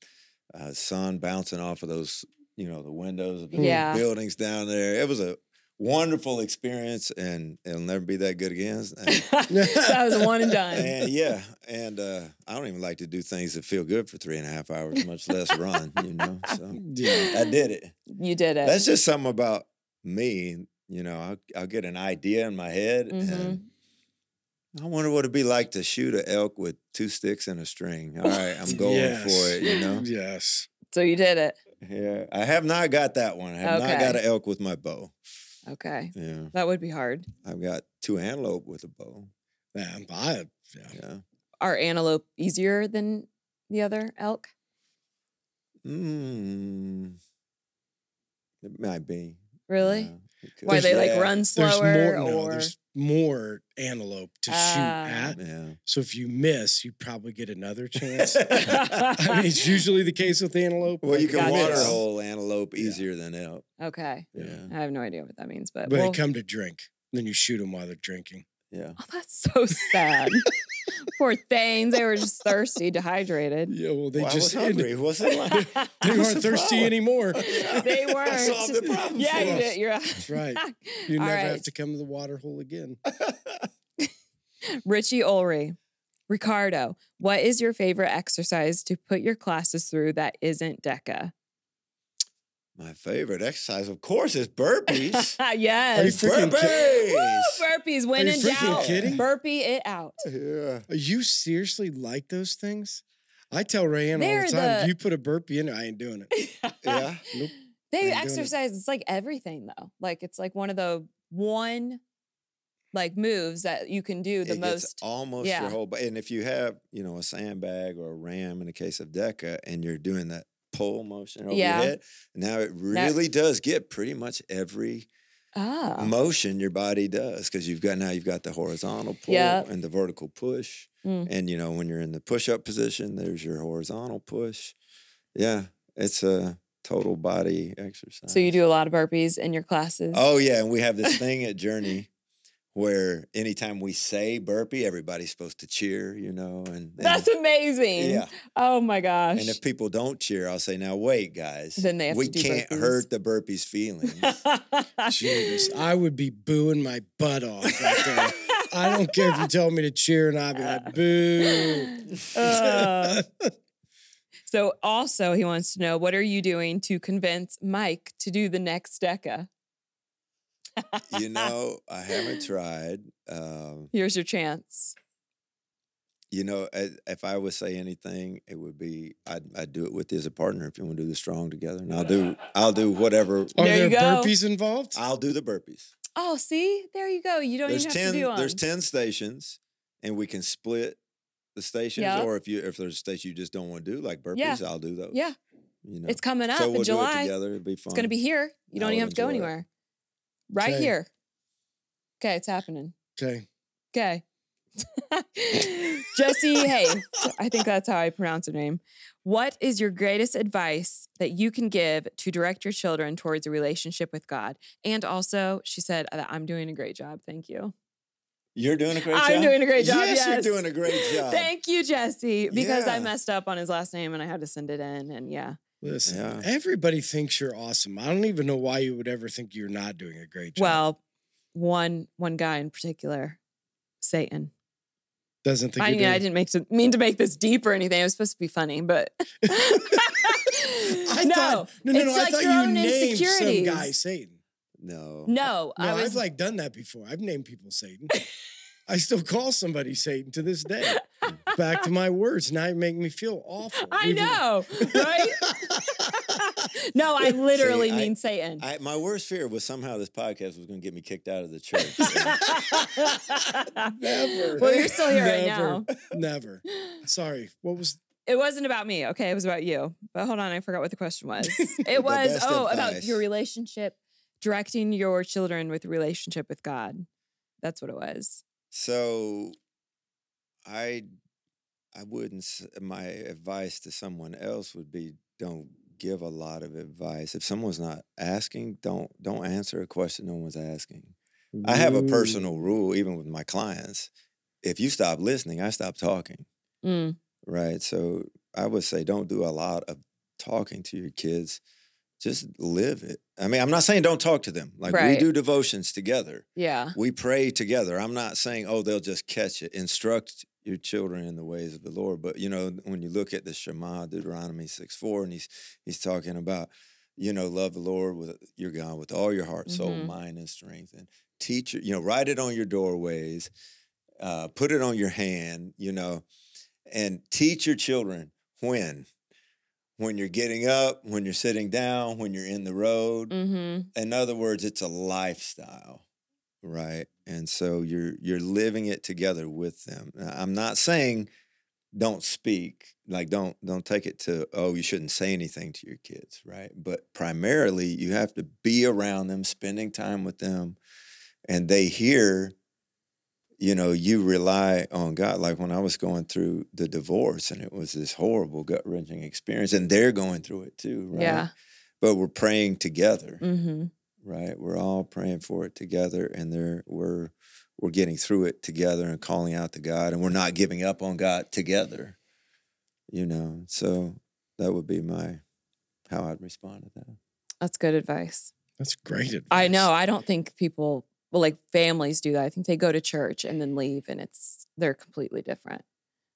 uh, sun bouncing off of those you know, the windows of the Yeah. buildings down there. It was a wonderful experience, and it'll never be that good again. And, that was a one and done. and yeah, and uh, I don't even like to do things that feel good for three and a half hours, much less run. You know, so Yeah. I did it. You did it. That's just something about me. You know, I'll, I'll get an idea in my head, Mhm. and I wonder what it'd be like to shoot an elk with two sticks and a string. All right, I'm going for it. You know, Yes. so you did it. Yeah. I have not got that one. I have not got an elk with my bow. Okay. Yeah, That would be hard. I've got two antelope with a bow. Yeah. I, yeah. Yeah. Are antelope easier than the other elk? Mm, it might be. Really? Yeah, it. Why they like Yeah, run There's slower more. No, or there's more antelope to shoot Ah. at. Yeah. So if you miss, you probably get another chance. I mean, it's usually the case with antelope. Well, you can Gotcha. water miss, hole antelope Yeah. easier than elk. okay. Yeah. I have no idea what that means, but, But well, they come to drink. Then you shoot them while they're drinking. Yeah. oh, that's so sad. Poor things. They were just thirsty, dehydrated. Yeah, well, they Well, I just was hungry. What's it like? they weren't the thirsty problem? anymore. they weren't. I solved the problem yeah, for you us. did. You're That's right. You never right. have to come to the water hole again. Richie Ulry. Ricardo, what is your favorite exercise to put your classes through that isn't DEKA? My favorite exercise, of course, is burpees. yes. freaking Woo, burpees. burpees, when you in freaking doubt, kidding? burpee it out. yeah. You seriously like those things? I tell Rayanne all They're the time, the- if you put a burpee in, I ain't doing it. Yeah. Nope. They Ain't doing it. exercise. It's like everything though. Like it's like one of the one like moves that you can do the it gets most. almost yeah. your whole body. And if you have, you know, a sandbag or a ram in the case of DEKA, and you're doing that pull motion over Yeah. your head, now it really does get pretty much every Ah, motion your body does because you've got now you've got the horizontal pull Yeah. and the vertical push. Mm. And you know, when you're in the push up position, there's your horizontal push. Yeah, it's a total body exercise. so you do a lot of burpees in your classes. Oh yeah, and we have this thing at Journey where anytime we say burpee, everybody's supposed to cheer, you know, and, and that's amazing. yeah. Oh my gosh. And if people don't cheer, I'll say, "Now wait, guys, Then they have to we do can't burpees." hurt the burpees' feelings." Jesus, I would be booing my butt off right there. I don't care if you tell me to cheer and I'd be like, boo. Uh, so also he wants to know what are you doing to convince Mike to do the next DEKA? You know, I haven't tried. Um, Here's your chance. you know, if I would say anything, it would be I'd, I'd do it with you as a partner if you want to do the strong together, and I'll do I'll do whatever. Are There there burpees involved? I'll do the burpees. Oh, see, there you go. You don't There's even have ten. to do them. There's ten stations, and we can split the stations. Yep. Or if you if there's a station you just don't want to do, like burpees, Yeah. I'll do those. Yeah. you know. It's coming up so in we'll do it July. together. It'd be fun. It's going to be here. You I don't even have to go anywhere. it. Right Okay. here. Okay, it's happening. Okay. Okay. Jesse Hey, I think that's how I pronounce her name. What is your greatest advice that you can give to direct your children towards a relationship with God? And also, she said that I'm doing a great job. Thank you. You're doing a great job. I'm doing a great job. Yes, Yes, you're doing a great job. Thank you, Jesse, because I messed up on his last name and I had to send it in. And yeah, Listen, Yeah. everybody thinks you're awesome. I don't even know why you would ever think you're not doing a great job. well, one one guy in particular, Satan. doesn't think I you're mean, I didn't make to, mean to make this deep or anything. It was supposed to be funny, but I no, thought no, no, no. like I thought you own named some guy Satan. No. No, No, I was I've like done that before. I've named people Satan. I still call somebody Satan to this day. Back to my words. Now you make me feel awful. I Even- know, right? no, I literally See, I- mean Satan. I, my worst fear was somehow this podcast was going to get me kicked out of the church. Never. Well, you're still here right Never. now. Never. Sorry. What was It wasn't about me, okay? It was about you. But hold on, I forgot what the question was. It was best oh about your relationship, directing your children with relationship with God. That's what it was. So, I, I wouldn't. My advice to someone else would be: don't give a lot of advice. If someone's not asking, don't don't answer a question no one's asking. I have a personal rule, even with my clients. If you stop listening, I stop talking. Mm. Right. So I would say don't do a lot of talking to your kids. Just live it. I mean, I'm not saying don't talk to them. Like we do devotions together. Yeah. We pray together. I'm not saying, oh, they'll just catch it. Instruct your children in the ways of the Lord. But you know, when you look at the Shema, Deuteronomy 6 4, and he's he's talking about, you know, love the Lord with your God with all your heart, soul, Mhm. mind, and strength. And teach you know, write it on your doorways, uh, put it on your hand, you know, and teach your children when. When you're getting up, when you're sitting down, when you're in the road, Mm-hmm. in other words, it's a lifestyle, right? And so you're you're living it together with them. I'm not saying don't speak, like don't don't take it to oh you shouldn't say anything to your kids, right? But primarily you have to be around them, spending time with them, and they hear you know, you rely on God. Like when I was going through the divorce and it was this horrible gut wrenching experience, and they're going through it too, right? Yeah. But we're praying together Mm-hmm. right? We're all praying for it together, and there we're we're getting through it together and calling out to God, and we're not giving up on God together. You know, so that would be my how I'd respond to that. That's good advice. That's great advice. I know. I don't think people, well, like families do that. I think they go to church and then leave and it's, they're completely different.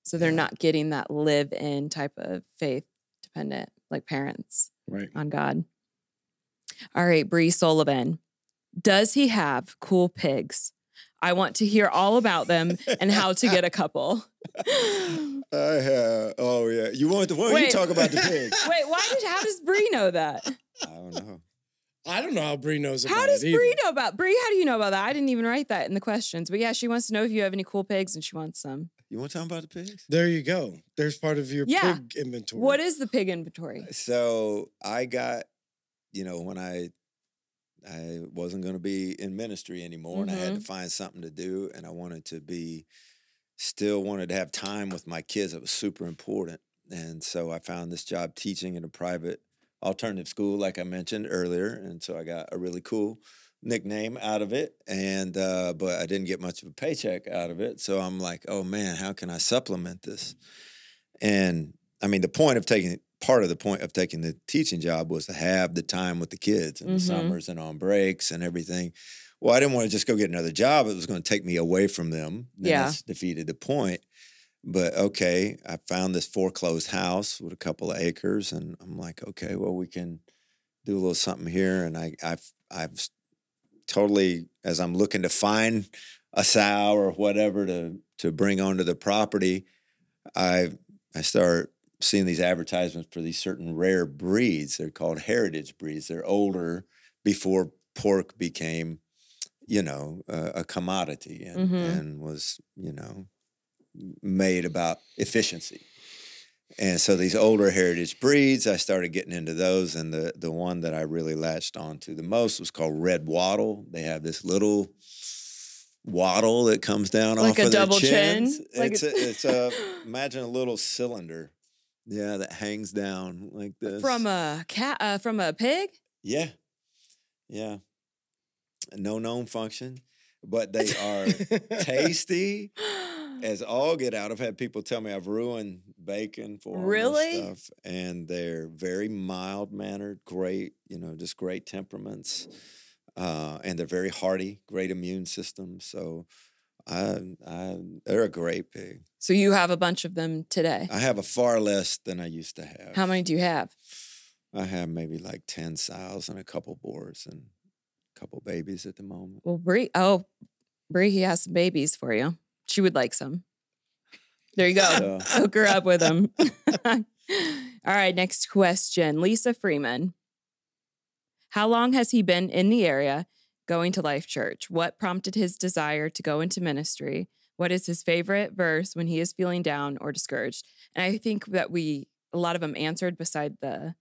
So they're not getting that live in type of faith dependent, like parents Right. on God. All right, Bree Sullivan. Does he have cool pigs? I want to hear all about them and how to get a couple. I have. Oh yeah, you want the? You talk about the pigs. Wait, why did how does Bree know that? I don't know. I don't know how Bree knows about How does it either. Bree know about Bree? How do you know about that? I didn't even write that in the questions. But yeah, she wants to know if you have any cool pigs and she wants some. You want to talk about the pigs? There you go. There's part of your Yeah. pig inventory. What is the pig inventory? So I got, you know, when I I wasn't going to be in ministry anymore, and I had to mm-hmm. find something to do, and I wanted to be still wanted to have time with my kids. It was super important, and so I found this job teaching in a private alternative school, like I mentioned earlier, and so I got a really cool nickname out of it and uh but I didn't get much of a paycheck out of it so I'm like oh man how can I supplement this and I mean, the point of taking part of the point of taking the teaching job was to have the time with the kids in the Mhm. summers and on breaks and everything. Well, I didn't want to just go get another job. It was going to take me away from them. Then Yeah. that's defeated the point. But okay, I found this foreclosed house with a couple of acres, and I'm like, okay, well, we can do a little something here. And I, I've, I've totally, as I'm looking to find a sow or whatever to to bring onto the property, I I start seeing these advertisements for these certain rare breeds. They're called heritage breeds. They're older before pork became, you know, uh, a commodity and, Mhm. and was, you know, made about efficiency. And so these older heritage breeds, I started getting into those, and the the one that I really latched onto the most was called red wattle. They have this little wattle that comes down Like off a of their double chin? Like it's a- a, it's a imagine a little cylinder, yeah, that hangs down like this From a cat uh, from a pig? yeah, yeah. No known function, but they are tasty as all get out. I've had people tell me I've ruined bacon for Really? stuff, and they're very mild mannered, great, you know, just great temperaments, uh, and they're very hardy, great immune system. So, I, I, they're a great pig. So you have a bunch of them today. I have a far less than I used to have. How many do you have? I have maybe like ten sows and a couple boars and a couple babies at the moment. Well, Bree. Oh, Bree, he has some babies for you. She would like some. There you go. So, Hook her up with them. All right, next question. Lisa Freeman. How long has he been in the area going to Life Church? What prompted his desire to go into ministry? What is his favorite verse when he is feeling down or discouraged? And I think that we a lot of them answered beside the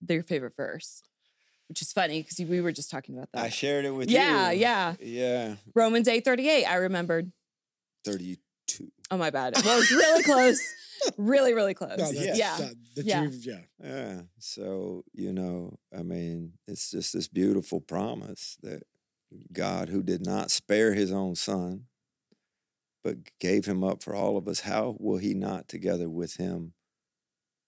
their favorite verse, which is funny because we were just talking about that. I shared it with yeah, you. yeah. Yeah. Yeah. Romans 8:38, I remembered. 32. Oh my bad. Well, it's really close. Really, really close. No, that's, yeah. that- Yeah. you've- yeah. Yeah. So, you know, I mean, it's just this beautiful promise that God, who did not spare his own son, but gave him up for all of us, how will he not together with him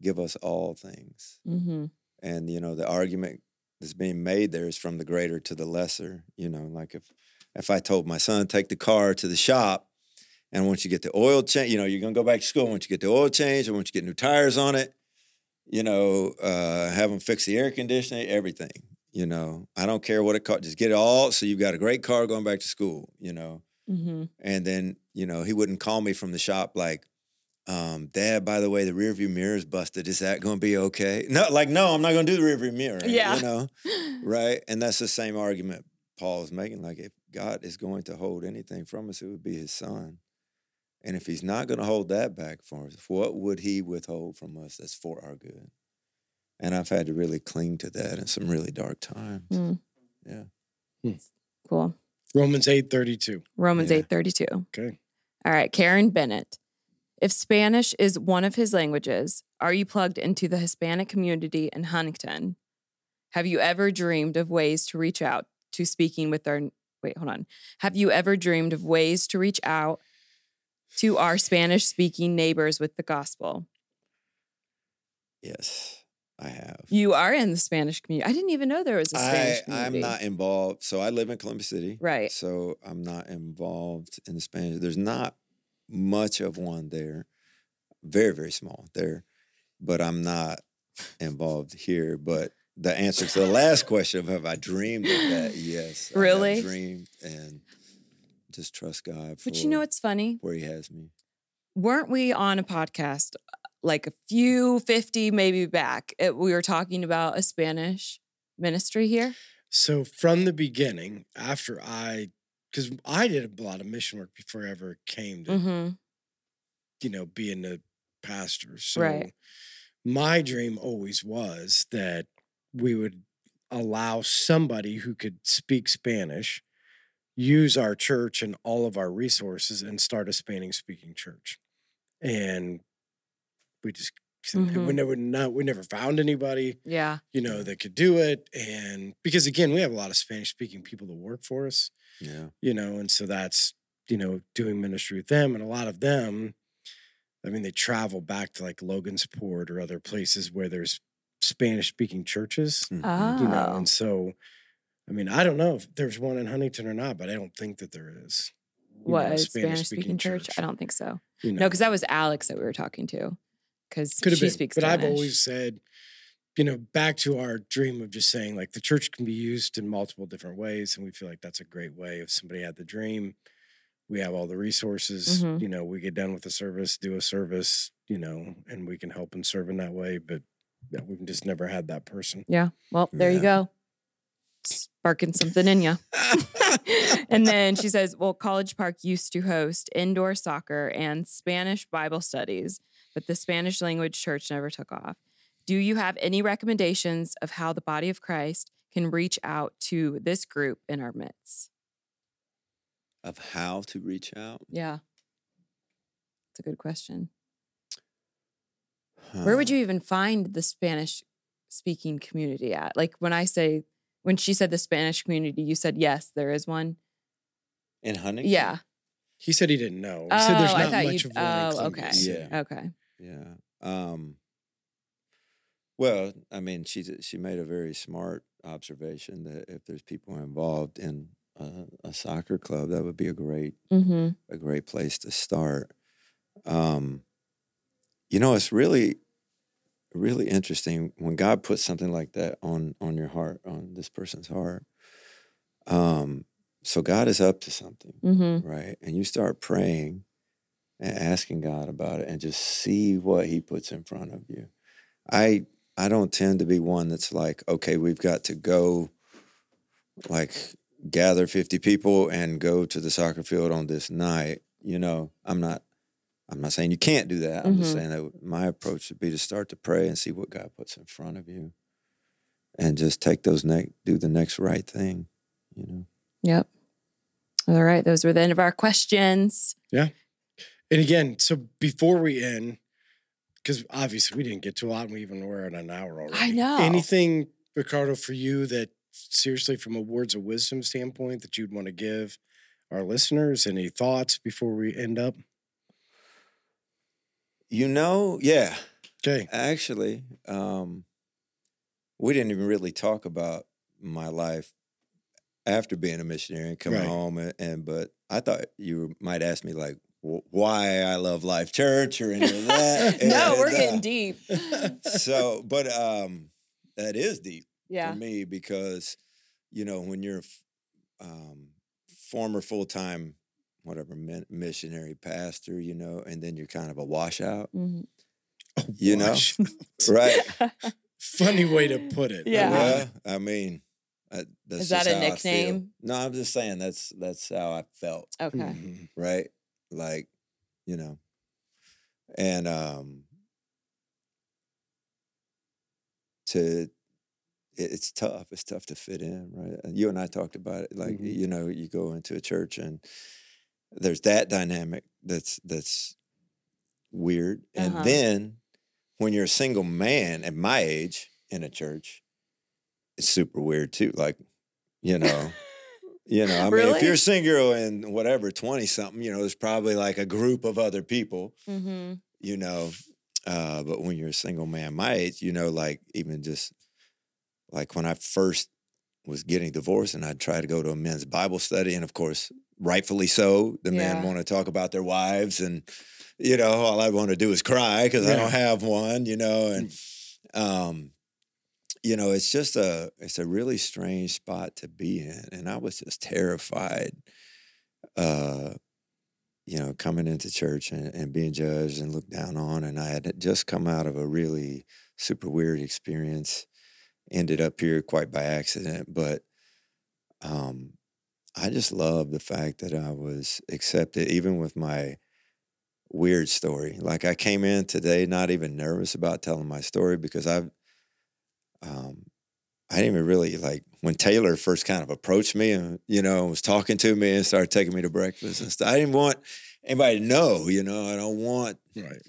give us all things? Mm-hmm. And, you know, the argument that's being made there is from the greater to the lesser. You know, like if if I told my son take the car to the shop, and once you get the oil change, you know, you're gonna go back to school. Once you get the oil change, and once you get new tires on it, you know, uh, have them fix the air conditioning, everything. You know, I don't care what it costs. Just get it all, so you've got a great car going back to school. You know, Mm-hmm. and then you know he wouldn't call me from the shop like. Um, Dad, by the way, the rear view mirror is busted. Is that going to be okay? No, like, no, I'm not going to do the rear view mirror. Yeah. You know, right? And that's the same argument Paul is making. Like, if God is going to hold anything from us, it would be his son. And if he's not going to hold that back for us, what would he withhold from us that's for our good? And I've had to really cling to that in some really dark times. Mm. Yeah. Cool. Romans eight thirty two. Romans Yeah. eight thirty two. Okay. All right, Karen Bennett. If Spanish is one of his languages, are you plugged into the Hispanic community in Huntington? Have you ever dreamed of ways to reach out to speaking with our wait, hold on. Have you ever dreamed of ways to reach out to our Spanish speaking neighbors with the gospel? Yes, I have. You are in the Spanish community. I didn't even know there was a Spanish I, community. I'm not involved. So I live in Columbia City. Right. So I'm not involved in the Spanish. There's not much of one there. Very, very small there. But I'm not involved here. But the answer to the last question of have I dreamed of that? Yes. I Really? dreamed and just trust God for But you know what's funny? where He has me. weren't we on a podcast uh, like a few 50 maybe back it, we were talking about a spanish ministry here So from the beginning, after I, because I did a lot of mission work before I ever came to, mm-hmm. you know, being a pastor. So Right. my dream always was that we would allow somebody who could speak Spanish use our church and all of our resources and start a Spanish speaking church. And we just we Mhm. never not we never found anybody yeah you know, that could do it. And because again, we have a lot of Spanish speaking people that work for us, Yeah. you know, and so that's, you know, doing ministry with them. And a lot of them, I mean, they travel back to like Logansport or other places where there's Spanish speaking churches, oh you know, and so, I mean, I don't know if there's one in Huntington or not, but I don't think that there is. you what a a spanish speaking church? i don't think so You know, no because that was alex that we were talking to because she been. speaks but spanish I've always said, you know, back to our dream of just saying like the church can be used in multiple different ways, and we feel like that's a great way. If somebody had the dream, we have all the resources. Mhm. You know, we get done with the service, do a service, you know, and we can help and serve in that way. But yeah, we've just never had that person. yeah well there you go sparking something in you and then she says, Well, College Park used to host indoor soccer and Spanish Bible studies, but the Spanish language church never took off. Do you have any recommendations of how the body of Christ can reach out to this group in our midst? Of how to reach out. Yeah. It's a good question. Where would you even find the Spanish speaking community at? Like when I say, when she said the Spanish community, you said, yes, there is one. in Huntington? Yeah. He said he didn't know. He said there's Oh, I not thought much you- of one. in oh, okay. Yeah. Okay. Yeah. Um, well, I mean, she she made a very smart observation that if there's people involved in a, a soccer club, that would be a great Mm-hmm. a great place to start. Um, you know, it's really really interesting when God puts something like that on on your heart, on this person's heart. Um, so God is up to something Mm-hmm. right? And you start praying and asking God about it and just see what he puts in front of you. I I don't tend to be one that's like, okay, we've got to go like gather 50 people and go to the soccer field on this night. You know, I'm not I'm not saying you can't do that. I'm just Mhm. saying that my approach would be to start to pray and see what God puts in front of you. And just take those next do the next right thing, you know. Yep. All right. Those were the end of our questions. Yeah. And again, so before we end, because obviously we didn't get to a lot, and we even were at an hour already. I know. Anything, Ricardo, for you that seriously, from a words of wisdom standpoint, that you'd want to give our listeners? Any thoughts before we end up? You know, yeah. Okay. Actually, um, we didn't even really talk about my life after being a missionary and coming Right. home. And, and but I thought you might ask me like wh- why I love Life Church or any of that. no, And, we're uh, getting deep. So, but um, that is deep Yeah. for me because you know when you're um, former full time whatever min- missionary pastor, you know, and then you're kind of a washout, Mhm. you know, Wash. right? Funny way to put it. Yeah. love Yeah, it. I mean, uh, that's Is that a how nickname? No, I'm just saying that's that's how I felt, Okay. Mhm. right? Like, you know, and um, to it's tough. It's tough to fit in, right? You and I talked about it. Like, Mhm. you know, you go into a church and there's that dynamic that's that's weird, and Uh-huh. then when you're a single man at my age in a church, it's super weird too. Like, you know, you know, I mean, Really? if you're a single and whatever, 20 something, you know, there's probably like a group of other people, hmm you know. Uh, but when you're a single man my age, you know, like even just like when I first was getting divorced and I'd try to go to a men's Bible study, and of course, rightfully so, the men want to talk about their wives, and you know, all I want to do is cry because I don't have one, you know, and um, you know, it's just a it's a really strange spot to be in, and I was just terrified. Uh, you know, coming into church and, and being judged and looked down on, and I had just come out of a really super weird experience. Ended up here quite by accident, but um, I just love the fact that I was accepted, even with my weird story. Like I came in today not even nervous about telling my story because I've um I didn't even really like when Taylor first kind of approached me and you know was talking to me and started taking me to breakfast and stuff. I didn't want anybody to know, you know. I don't want Right.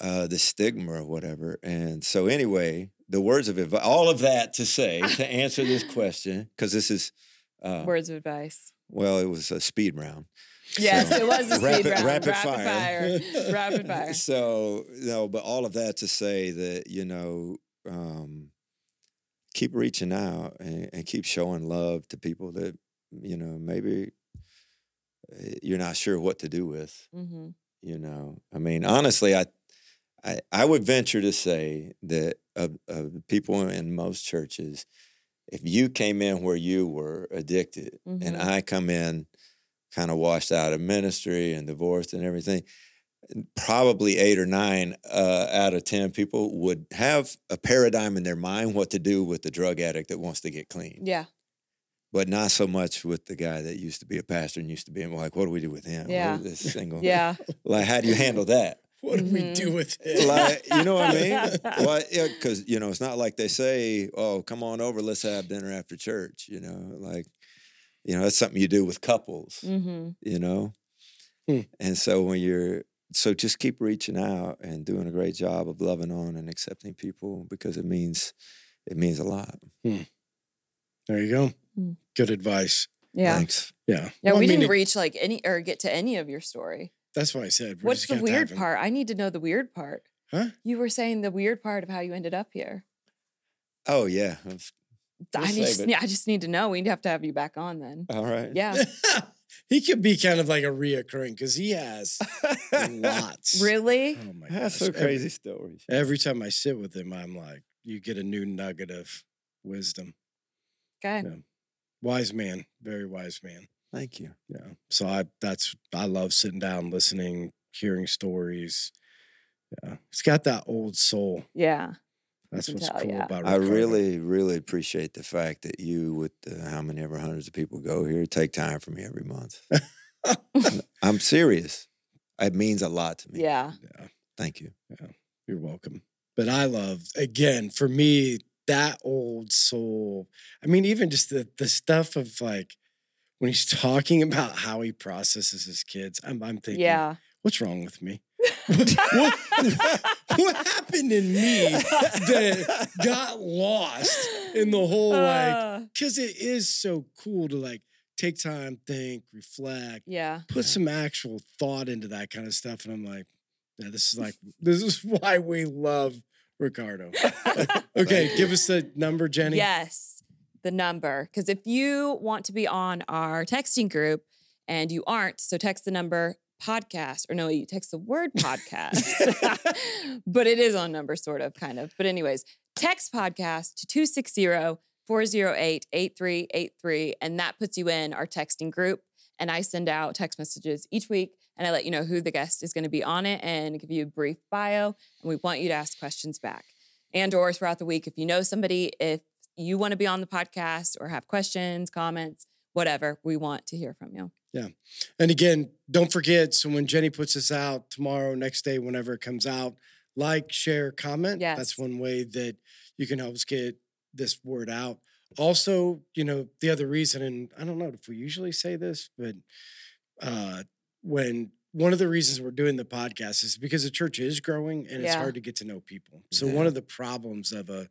uh, the stigma or whatever. And so, anyway, the words of advice, all of that to say to answer this question, because this is, uh, Words of advice. well, it was a speed round. Yes, So, it was a speed rapid- round. rapid Rapid, fire. fire. Rapid fire. So, no, but all of that to say that, you know, um, keep reaching out and, and keep showing love to people that, you know, maybe uh, you're not sure what to do with. hmm you know i mean honestly i i, I would venture to say that of, of the people in most churches if you came in where you were addicted and Mhm. i come in kind of washed out of ministry and divorced and everything probably eight or nine uh, out of ten people would have a paradigm in their mind what to do with the drug addict that wants to get clean Yeah. but not so much with the guy that used to be a pastor and used to be like what do we do with him Yeah. this single Yeah. like how do you handle that What do we Mhm. do with it? like you know what I mean? well, yeah, because you know it's not like they say, "Oh, come on over, let's have dinner after church." You know, like you know that's something you do with couples. hmm You know, Hmm. and so when you're so just keep reaching out and doing a great job of loving on and accepting people because it means it means a lot. There you go. Mm. Good advice. Yeah. Thanks. Yeah. Yeah, Well, I we mean, didn't it- reach like any or get to any of your story. That's why I said. we're What's just the gonna have to weird have part? I need to know the weird part. Huh? You were saying the weird part of how you ended up here. Oh yeah. We'll I save just, yeah, I just need to know. We'd have to have you back on then. All right. Yeah. he could be kind of like a reoccurring because he has lots. really? Oh my That's gosh. so crazy stories. Every, every time I sit with him, I'm like, you get a new nugget of wisdom. Okay. Yeah. Wise man, very wise man. Thank you. Yeah. So I that's I love sitting down, listening, hearing stories. Yeah. It's got that old soul. Yeah. That's what's tell, cool yeah. about I really, really appreciate the fact that you, with the, how many ever hundreds of people go here, take time for me every month. I'm serious. It means a lot to me. Yeah. Yeah. Thank you. Yeah. You're welcome. But I love again for me that old soul. I mean, even just the the stuff of like when he's talking about how he processes his kids. I'm I'm thinking, Yeah. what's wrong with me? what, what happened in me that got lost in the whole like? Uh, Because it is so cool to like take time, think, reflect, yeah. put some actual thought into that kind of stuff. And I'm like, yeah, this is like, this is why we love Ricardo. okay, give us the number, Jenny. Yes, the number. Because if you want to be on our texting group and you aren't, so text the number podcast, or no, you text the word podcast, but it is on number, sort of, kind of. But, anyways, text podcast to 260 408 8383, and that puts you in our texting group. And I send out text messages each week and I let you know who the guest is going to be on it and give you a brief bio. And we want you to ask questions back. And or throughout the week, if you know somebody, if you want to be on the podcast or have questions, comments, whatever, we want to hear from you. Yeah. And again, don't forget. So when Jenny puts this out tomorrow, next day, whenever it comes out, like, share, comment. Yes. That's one way that you can help us get this word out. Also, you know, the other reason, and I don't know if we usually say this, but uh, when one of the reasons we're doing the podcast is because the church is growing and it's hard to get to know people. So Yeah. one of the problems of a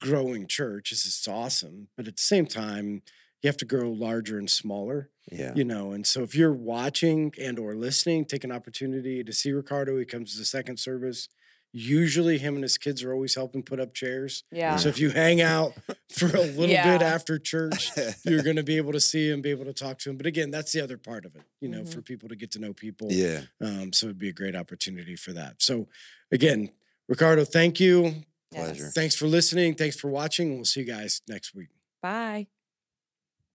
growing church is it's awesome, but at the same time, you have to grow larger and smaller Yeah. you know and so if you're watching and or listening take an opportunity to see ricardo he comes to the second service usually him and his kids are always helping put up chairs Yeah. so if you hang out for a little bit after church you're going to be able to see him be able to talk to him but again that's the other part of it you know Mhm. for people to get to know people yeah. um, so it'd be a great opportunity for that so again ricardo thank you Pleasure. Yes. thanks for listening thanks for watching we'll see you guys next week Bye.